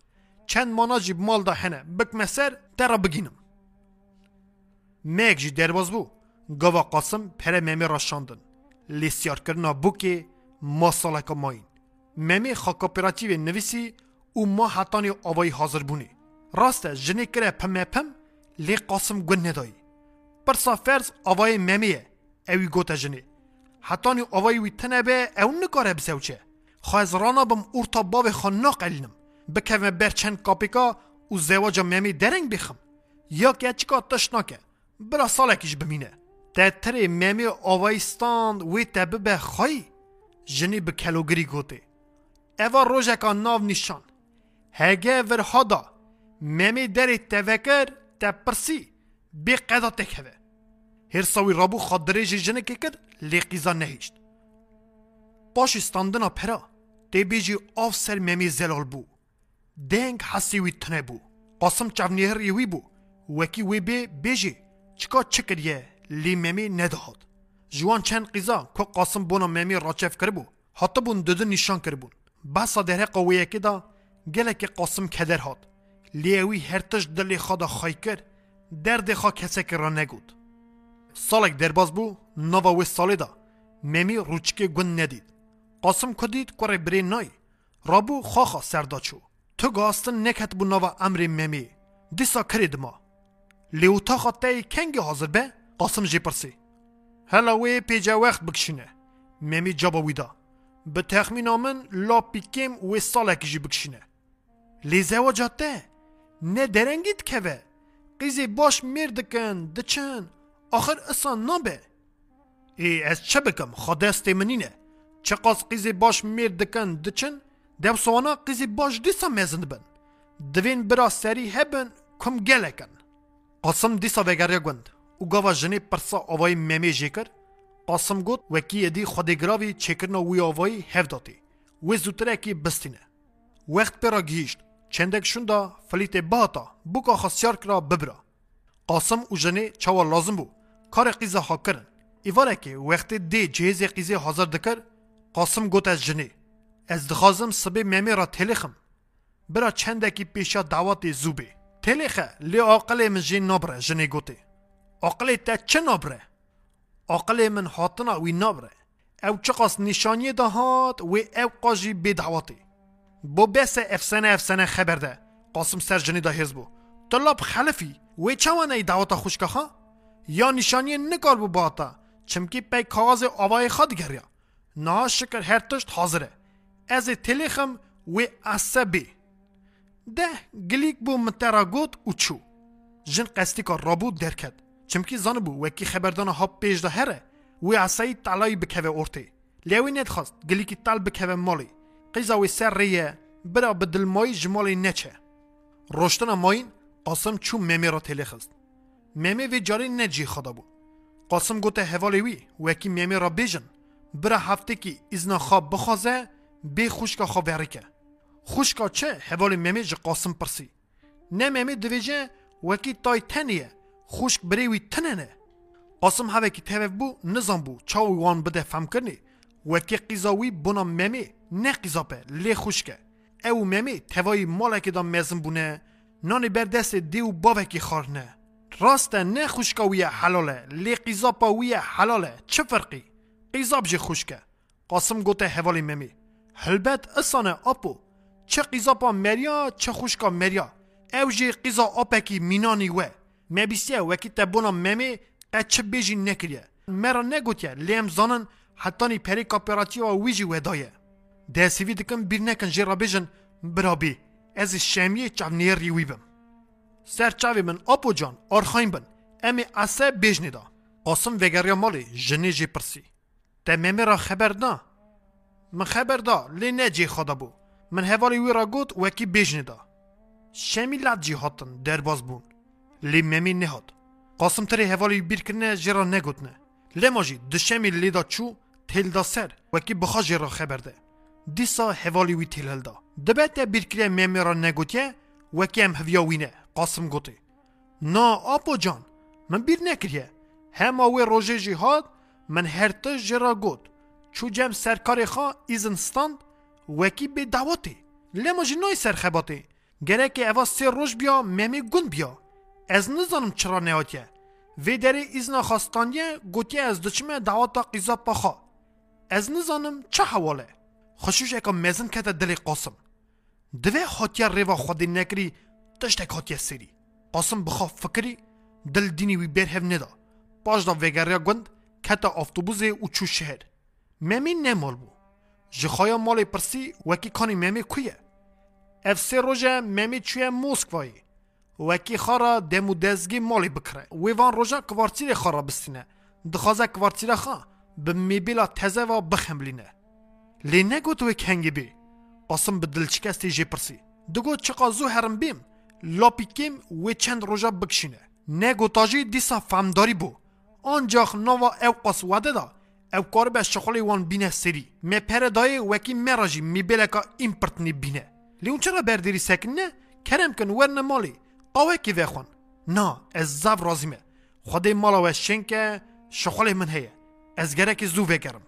چند ماناجی مال دا هنه بکمه سر در بگینم میگ جی درباز بو گوا قاسم پر ممی را شاندن لیسیار کرنا بو که ما سالکا ماین ممی خا کوپراتیو نویسی او ما حتانی آوای حاضر بونی راسته جنی کره پمه پم لی قاسم گن ندایی پرسا فرز آوای ممیه اوی گوتا جنی حتانی اوای وی تنبه او نکاره بسوچه خواهز رانا بم اورتا باب خان ناقلینم. بکوه برچند کاپیکا و زواج ممی درنگ بخم یا که چکا تشناکه برا سالکیش بمینه. تتر ممی آوایستان وی تبه به خواهی. جنی به کلوگری گوته. اوا روژکا ناو نشان هگه ور هادا ممی دری تفکر تپرسی. بی قدا تکهوه هر ساوی رابو خادره جنه که کرد لیقیزا نهیشت باش استاندنا پرا بیجی آف سر ممی زلال بو. دنگ حسی وی تنه بو. قاسم چاونیهر یوی بو. وکی وی بی بیجی. چکا چکریه؟ لی ممی ندهاد. جوان چند قیزا که قاسم بونا ممی راچف کربو حتی بون نشان بسا دره قویه که دا گله که قاسم کدر هاد. لیوی هرتش دلی خدا خای کرد درد خوا کسک را نگود. سالک درباز بو نوا و ساله دا. ممی روچکه گون ندید قاسم کدید کره بری نای. رابو خواخا سردا چو تو گاستن نکت بو نوا امر ممی دیسا کرید ما لیوتا خطای کنگی حاضر به قاسم جی پرسی. هلا وی پیجا وقت بکشینه ممی جابا ویدا به تخمین آمن لا پیکیم و سالک جی بکشینه لی زواجاته نه درنگید که قیزی باش میر دکن دچن. آخر اصان نابه. ای از چه بکم؟ خودست منینه. چه قاس قیزی باش میر دکن دچن؟ دو سوانا قیزی باش دیسا مزند بن. دوین برا سری هبن کم گلکن. قاسم دیسا وگریا گوند. او گاوا جنی پرسا آوای ممی جیکر. قاسم گوت وکی دی خودگراوی چکرنا وی آوایی هف داتی وی زوتره کی بستینه. وقت پرا گیشت. چندک شوندا فلیت باتا. بوکا خسیار کرا ببرا. قاسم او جنی چاوا لازم بو. کار قیزه ها کرن ایواره که وقت دی جهیز قیزه حاضر دکر قاسم گوت از جنی از دخوازم سبه ممی را تلخم برا چندکی پیشا دعوت زوبه تلخه لی عقل من جین نابره جنی گوته عقل تا چه نابره عقل من حاطنا وی نابره او چقاس نشانی دهات و او قاجی به دعوتی بو بس افسانه افسانه خبر ده قاسم سر جنی ده هز بو طلاب خلفی و چوانه خوشکه ها یا نشانی نکار بو باتا چمکی پی کاغذ آوای خود گریا نا شکر هر تشت حاضره. از تلیخم و عصبی. ده گلیک بو مترا گوت و چو. جن قصدی که رابو درکد چمکی زن بو وکی خبردان ها پیش ده هره. و عصایی تلایی بکوه ارته لیوی ند خواست گلیکی تل بکوه مالی. قیزا وی سر ریه برا بدل مای جمالی نچه. روشتن ماین قاسم چو ممی را تلیخست. ممی وی جاری نجی خدا بو. قاسم گوته حوالی وی وکی ممی را بیجن. برا هفته کی ازنا خواب بخوازه بی خوشکا خواب ورکه خوشکا چه؟ حوالی ممی جه قاسم پرسی. نه ممی دویجه وکی تای تنیه. خوشک بری وی تننه. قاسم هوا کی تهوه بو نظام بو. وان بده فهم کرنی وکی قیزاوی بنا ممی نه قیزاپه لی خوشکه. او ممی توای مالک دا مزم بونه. نانی بر دست دیو باوکی خارنه راسته نه خوشکاوی حلاله. لی قیزاپاوی حلاله. چه فرقی؟ قیزاب جی خوشکه قاسم گوته حوالی ممی. هلبت اسانه آپو. چه قیزاپا مریا چه خوشکا مریا. او جی قیزا آپکی مینانی و. مبیسیه وکی تبونا ممی قچه بیجی نکریه. مرا نگوتیه. لیم زانن حتانی پری کاپیراتی و ویجی ودایه. ده سیوی دکم بیر نکن جیرا بیجن برابی. از شمیه چاونیر ریوی بم. سر چاوی من اپو جان آرخاین بن امی اسه بیجنی دا قاسم وگریا مالی جی پرسی ممی را خبر دا من خبر دا لی نه جی خدا بو من هوالی وی را گوت وکی بیجنی دا شمی لد جی هاتن درباز بون لی ممی نهاد قاسم تری هوالی بیر کرنه جیرا نگوتنه لماجی دشمی لیدا چو تیل سر وکی بخوا جیرا خبر ده دیسا هوالی وی تیل دا دبت بیرکری ممی را نگوتیه وکی هم هویاوینه قاسم گوتی. نا آپو جان من بیر نکریه. هم آوی روژه جهاد من هرتا جرا گوت. چو جم سرکار خوا ایزن وکی به دعوتی لما جنوی سرخباتی گره اوا سه روش بیا ممی گون بیا. از نزانم چرا نیاتیه وی دری ایزنا خواستانیه گوتیه از دچمه دعوتا قیزا پخوا از نزانم چه حواله؟ خوشوش اکا مزن کتا دلی قاسم. دوی هاتیا ریوا خودی نکری تشتک هاتیا سری. قاسم بخوا فکری دل دینی وی برهو ندا. باش دا گوند کتا افتوبوزه او چو شهر. ممی نمال بو. جخایا مال پرسی وکی کانی ممی کویه. اف سه روژه ممی چویه موسکوایی وکی خارا دمو دزگی مالی بکره. ویوان روژه کوارتیر خارا بستینه. دخوازه کوارتیر خوا به میبیلا تزه و بخملینه لی نگوت وی کنگی بی. قاسم به دلچکستی جی پرسی. دگو چقا زو کم و چند روژا بکشینه نگو تاجی دیسا فهمداری بو آنجاخ نوا او قاس وده دا او کار به شخولی وان بینه سری می پر دای وکی مراجی می بلکا ایمپرتنی بینه لیون چرا بردیری سکنه کرم کن ورن مالی قوه کی وخون نا از زاو رازیمه خودی مالا و شنکه شخولی من هیه از گره که زو وگرم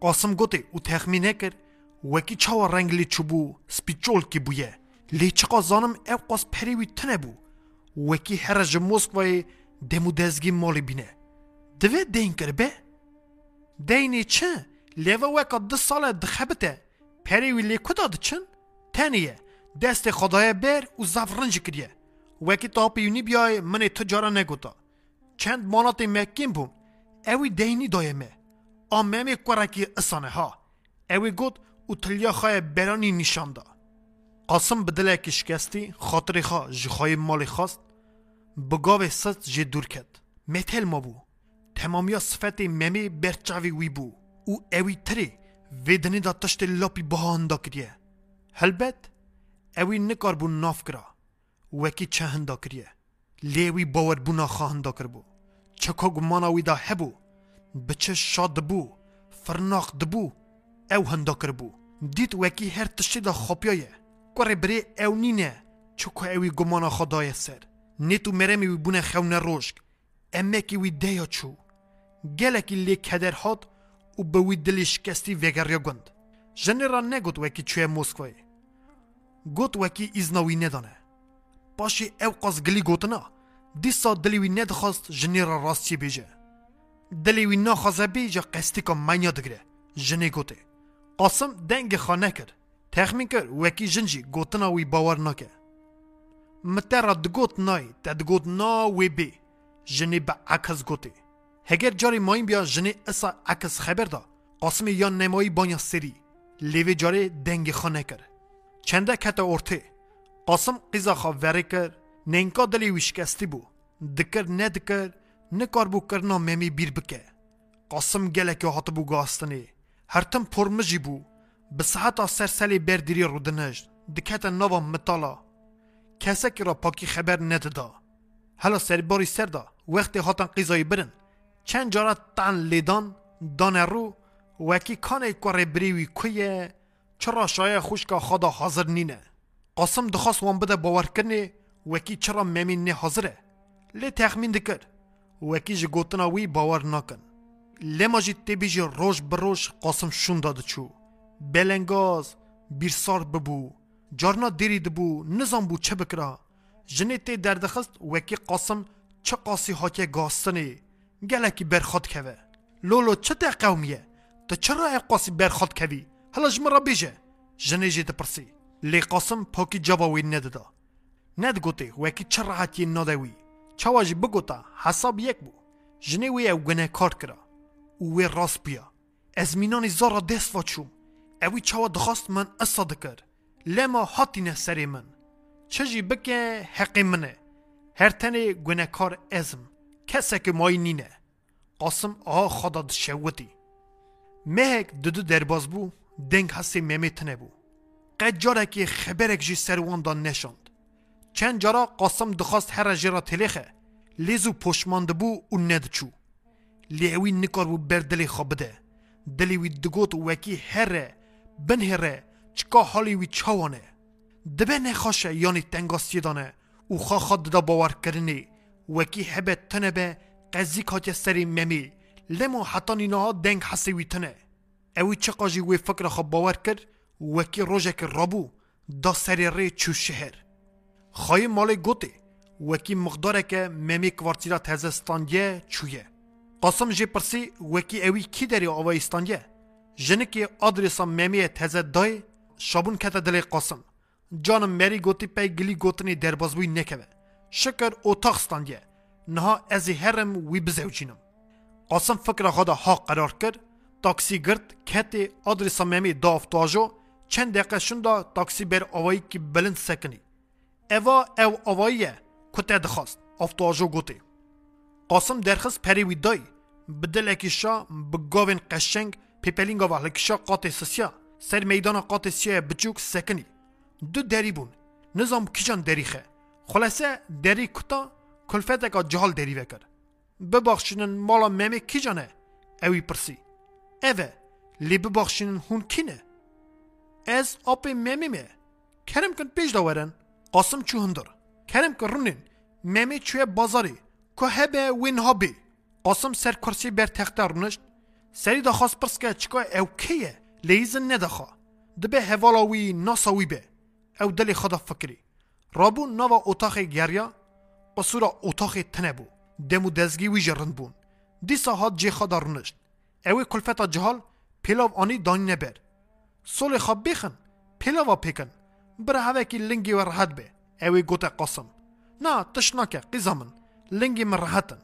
قاسم گوتی او تخمینه کرد وکی چاوا رنگلی چوبو سپیچول کی بویه لی چقا زانم او قاس پریوی تنه بو وکی هر جه موسکوای دمو دزگی مالی بینه دوه دین کربه دینی چه لیوه وکا ده ساله دخبته پریوی لی کدا دچن تنیه دست خدای بر و زفرنج کریه وکی تاپی یونی بیای من تجارا نگوتا چند مانات مکیم بوم اوی دینی دایمه آممی کرکی اسانه ها اوی گوت و تلیا خواه برانی نشان قاسم بدله که شکستی خاطری خواه جخواه مالی خواست. بگاوه ست جه دور کد. متل ما بو. تمامیا صفت ممی برچاوی وی بو. او اوی تری ویدنی دا تشت لاپی بهاندا کریه. هلبت اوی نکار بو ناف کرا. وکی چه هندا کریه. لیوی باور بونا خواهندا کر بو. چکا گمانا وی دا هبو. بچه شاد بو. فرناق دبو او هندا کر بو. دیت وکی هر تشتی دا خوپیایه کوره بری او نینه چکا اوی گمانا خدای سر. نیتو مرمی وی بونه خونه روشک امکی وی دیا چو. گلکی لی کدر هات و به وی دلی شکستی وگریا گند. جنی را نگوت وکی چوی موسکوی. گوت ایزناوی ندانه. باشی او قاس گلی گوتنا دیسا دلی وی ندخواست جنی را راستی بیجه. دلی وی نخوازه بیجه قستی که منیا دگره جنی گوته. قاسم دنگ خانه کرد. تخمین کرد وکی جنجی گوتنا وی باور نکه متر دگوت نای تدگوت نا وی بی جنی به عکس گوته هگر جاری ماین بیا جنی اسا عکس خبر دا قاسم یا نمایی بانیا سری لیوی جاری دنگ خانه کرد چنده کتا ارته قاسم قیزا خواه وره کر نینکا دلی وشکستی بو دکر نه دکر نکار بو کرنا ممی بیر بکه قاسم گلکی هات بو گاستنی هرتم پرمجی بو به ساعتا سرسلی بردیری رودنجد دکتا نوا مطالا. کسکی را پاکی خبر نددا حالا سرباری سر دا. وقتی هاتن قیزایی برن. چند جارا تن لیدان دان رو وکی کانه کاره بریوی کویه. چرا شایع خوشکا خدا حاضر نینه؟ قاسم دخواست وان بده باور کرنه وکی چرا ممین نه حاضره؟ لی تخمین دکر. وکی جی گوتنا وی باور نکن. لما جی تبی جی روش بروش قاسم شون داده چو. بلنگاز بیرسار ببو جارنا دیری دبو نظام بو چه بکرا؟ جنی تی دردخست وکی قاسم چه قاسی هاکه گاستنی؟ گلکی برخواد کوه لولو چه تا قومیه؟ تا چرا قاسی برخواد کوی حالا جمرا بیجه. جنی جی تپرسی. لی قاسم پاکی جوابی ندادا. ند گوتی وکی چه راحتی نادوی. چواجی بگوتا حساب یک بو. جنی وی او گنه کار کرا. او وی راست بیا. از مینانی زارا دست واچوم. اوی چوا دخواست من اصاده کرد لما هاتینه سری من چجی بکه حقی منه هر تنه گنه کار ازم کسی که مای نینه قاسم آها خدا دشوتی مهک دودو درباز بو دنگ هستی ممی تنه بو قد جاره که خبرک جی سروان دان نشاند چند جارا قاسم دخواست هر جرا تلیخه لیزو پشمانده بو و ندچو لیوی نکار بو بردلی خوابده دلی دگوت وکی هره بن هره چکا حالی وی چاوانه؟ دبه نخواشه یعنی تنگاستی دانه او خواه خود دا باور کرنی وکی هبه تنه به قزی کاتیا سری ممی. لمو حتی نینها دنگ حسی وی تنه. اوی چقا جی وی فکر خواب باور کرد وکی روژک رابو دا سری ری چو شهر. خواهی مال گوته وکی مقداره که ممی کوارتیرا تزستانیه چویه. قاسم جی پرسی وکی اوی کی داری جنکی آدرسا ممی تزه دای شابون کتا دل قاسم جانم مری گوتی پی گلی گوتنی دربازبوی نکوه شکر اتاق ستانیه نها ازی هرم وی بزوجینم فکر خدا ها قرار کرد تاکسی گرد کتی آدرسا ممی دافتاجو چند دقیقه شوندا تاکسی بر آوایی که سکنی اوا او آواییه کته دخواست افتاجو گوتی قاسم درخص پری وی دای بدل اکی پیپلینگا و لکشا قاط سسیا سر میدان قاط سیا بچوک سکنی دو دری بون نظام کیجان دریخه خلاصه دری کتا کلفت که جهال دری وکر ببخشینن مالا ممی کیجانه اوی پرسی اوه لی ببخشینن هون کینه از آپ ممی می کرم کن پیش داورن قاسم چو هندر کرم کن رونین ممی چوی بازاری که هبه وین هابی قاسم سر کرسی بر تخته رونشت سری دا خواست پرس که چکا او کیه؟ لیزن ندخوا دبه هوالا وی ناسا وی به. او دلی خدا فکری. رابو نوا اتاق گریا قصورا اتاق تنه بو. دمو دزگی وی جرند بون. دیسا هات جی خدا رونشت اوی کلفتا جهال پیلاو آنی دانی نبر. سول خواب بیخن پیلاوا پیکن. بره هوا کی لنگی و راحت به. اوی گوته قاسم. نه تشناکه قیزامن. لنگی من راحتن.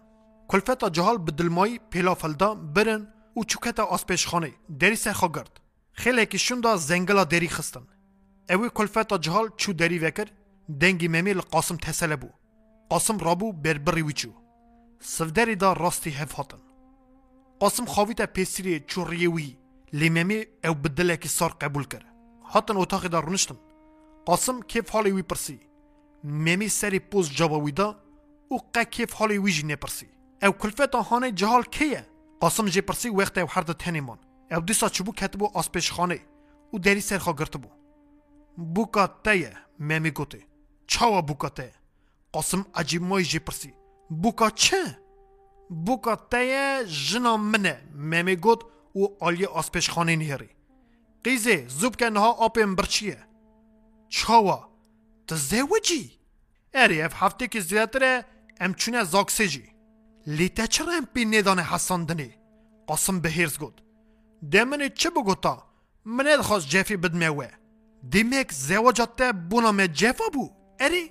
کلفتا جهال به دلمایی پیلا فلدا برن. و چوکتا آسپیش خانه دری سرخا گرد خیلی که شوندا زنگلا دری خستن اوی کلفتا جهال چو دری وکر دنگی ممی قاسم تسله بو قاسم رابو بربری ویچو سفدری دا راستی هف قاسم خاویتا پیسری چوریه وی لیممی او بدله که سار قبول کرد هاتن اتاقی دا رونشتن قاسم کیف حالی وی پرسی ممی سری پوز جابا وی دا او قا کیف حالی وی جی نپرسی او کلفتا خانه جهال کیه قاسم جی پرسی وقت او هر دا تنیمان او دیسا آسپیش خانه. او دری سرخا گرتو بو. بوکا تیه ممی چاوا بوکا تیه قاسم عجیب مای جی پرسی. بوکا چه؟ بوکا تیه جنا منه. ممی گوت او آلی آسپیش خانه نیری قیزه زوب که اری جی لیته چرا ام پی ندانه حسان دنی؟ قاسم به هیرز گود چه بگوتا؟ منه دخواست جفی بدموه دیمک زواجات بونا me جفا بو. اری؟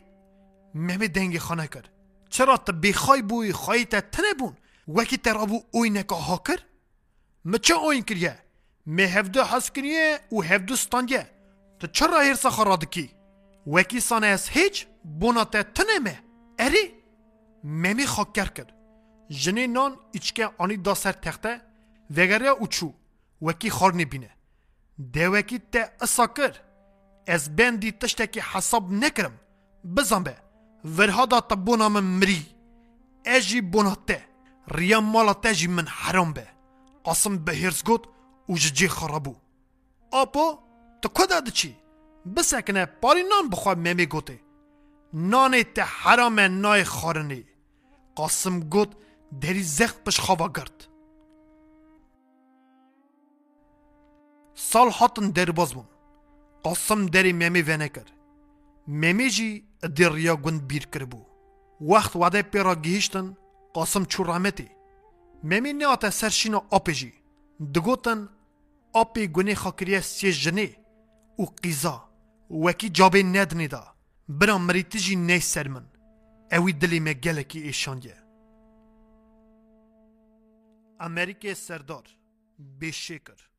مهمی دنگی خانه کرد چرا تا بخوای بوی خواهی تا تنه بون؟ وکی ترابو اوی نکا ها کرد مچه اوین کریه؟ می هفدو حس کریه و هفدو ستانگه. تا جنی نان ایچکه آنی دا سر تخته وگره اوچو وکی خار نبینه ده وکی تا اصا کرد از تشتکی حساب نکرم بزن به ورها دا مری اجی بونا ته ریا مالا من حرام به قاسم به هرز گوت و ججی خرابو آپو تو کدا دچی بسکنه پاری نان بخوا ممی گوته نان ته حرام نای خارنی قاسم گوت دری زخت پش خوابا گرد سال هاتن در باز بون قاسم دری ممی ونه کر ممی جی دریا گوند بیر کر وقت وعده پیرا گیشتن قاسم چو ممی نه سرشینا آپی جی دگوتن آپی گونه خاکریه سی جنه و قیزا وکی جابه ندنی دا برا مریتی جی نه سر من اوی دلی gelekî êşandiye Amerika'ya serdar, beşşekar.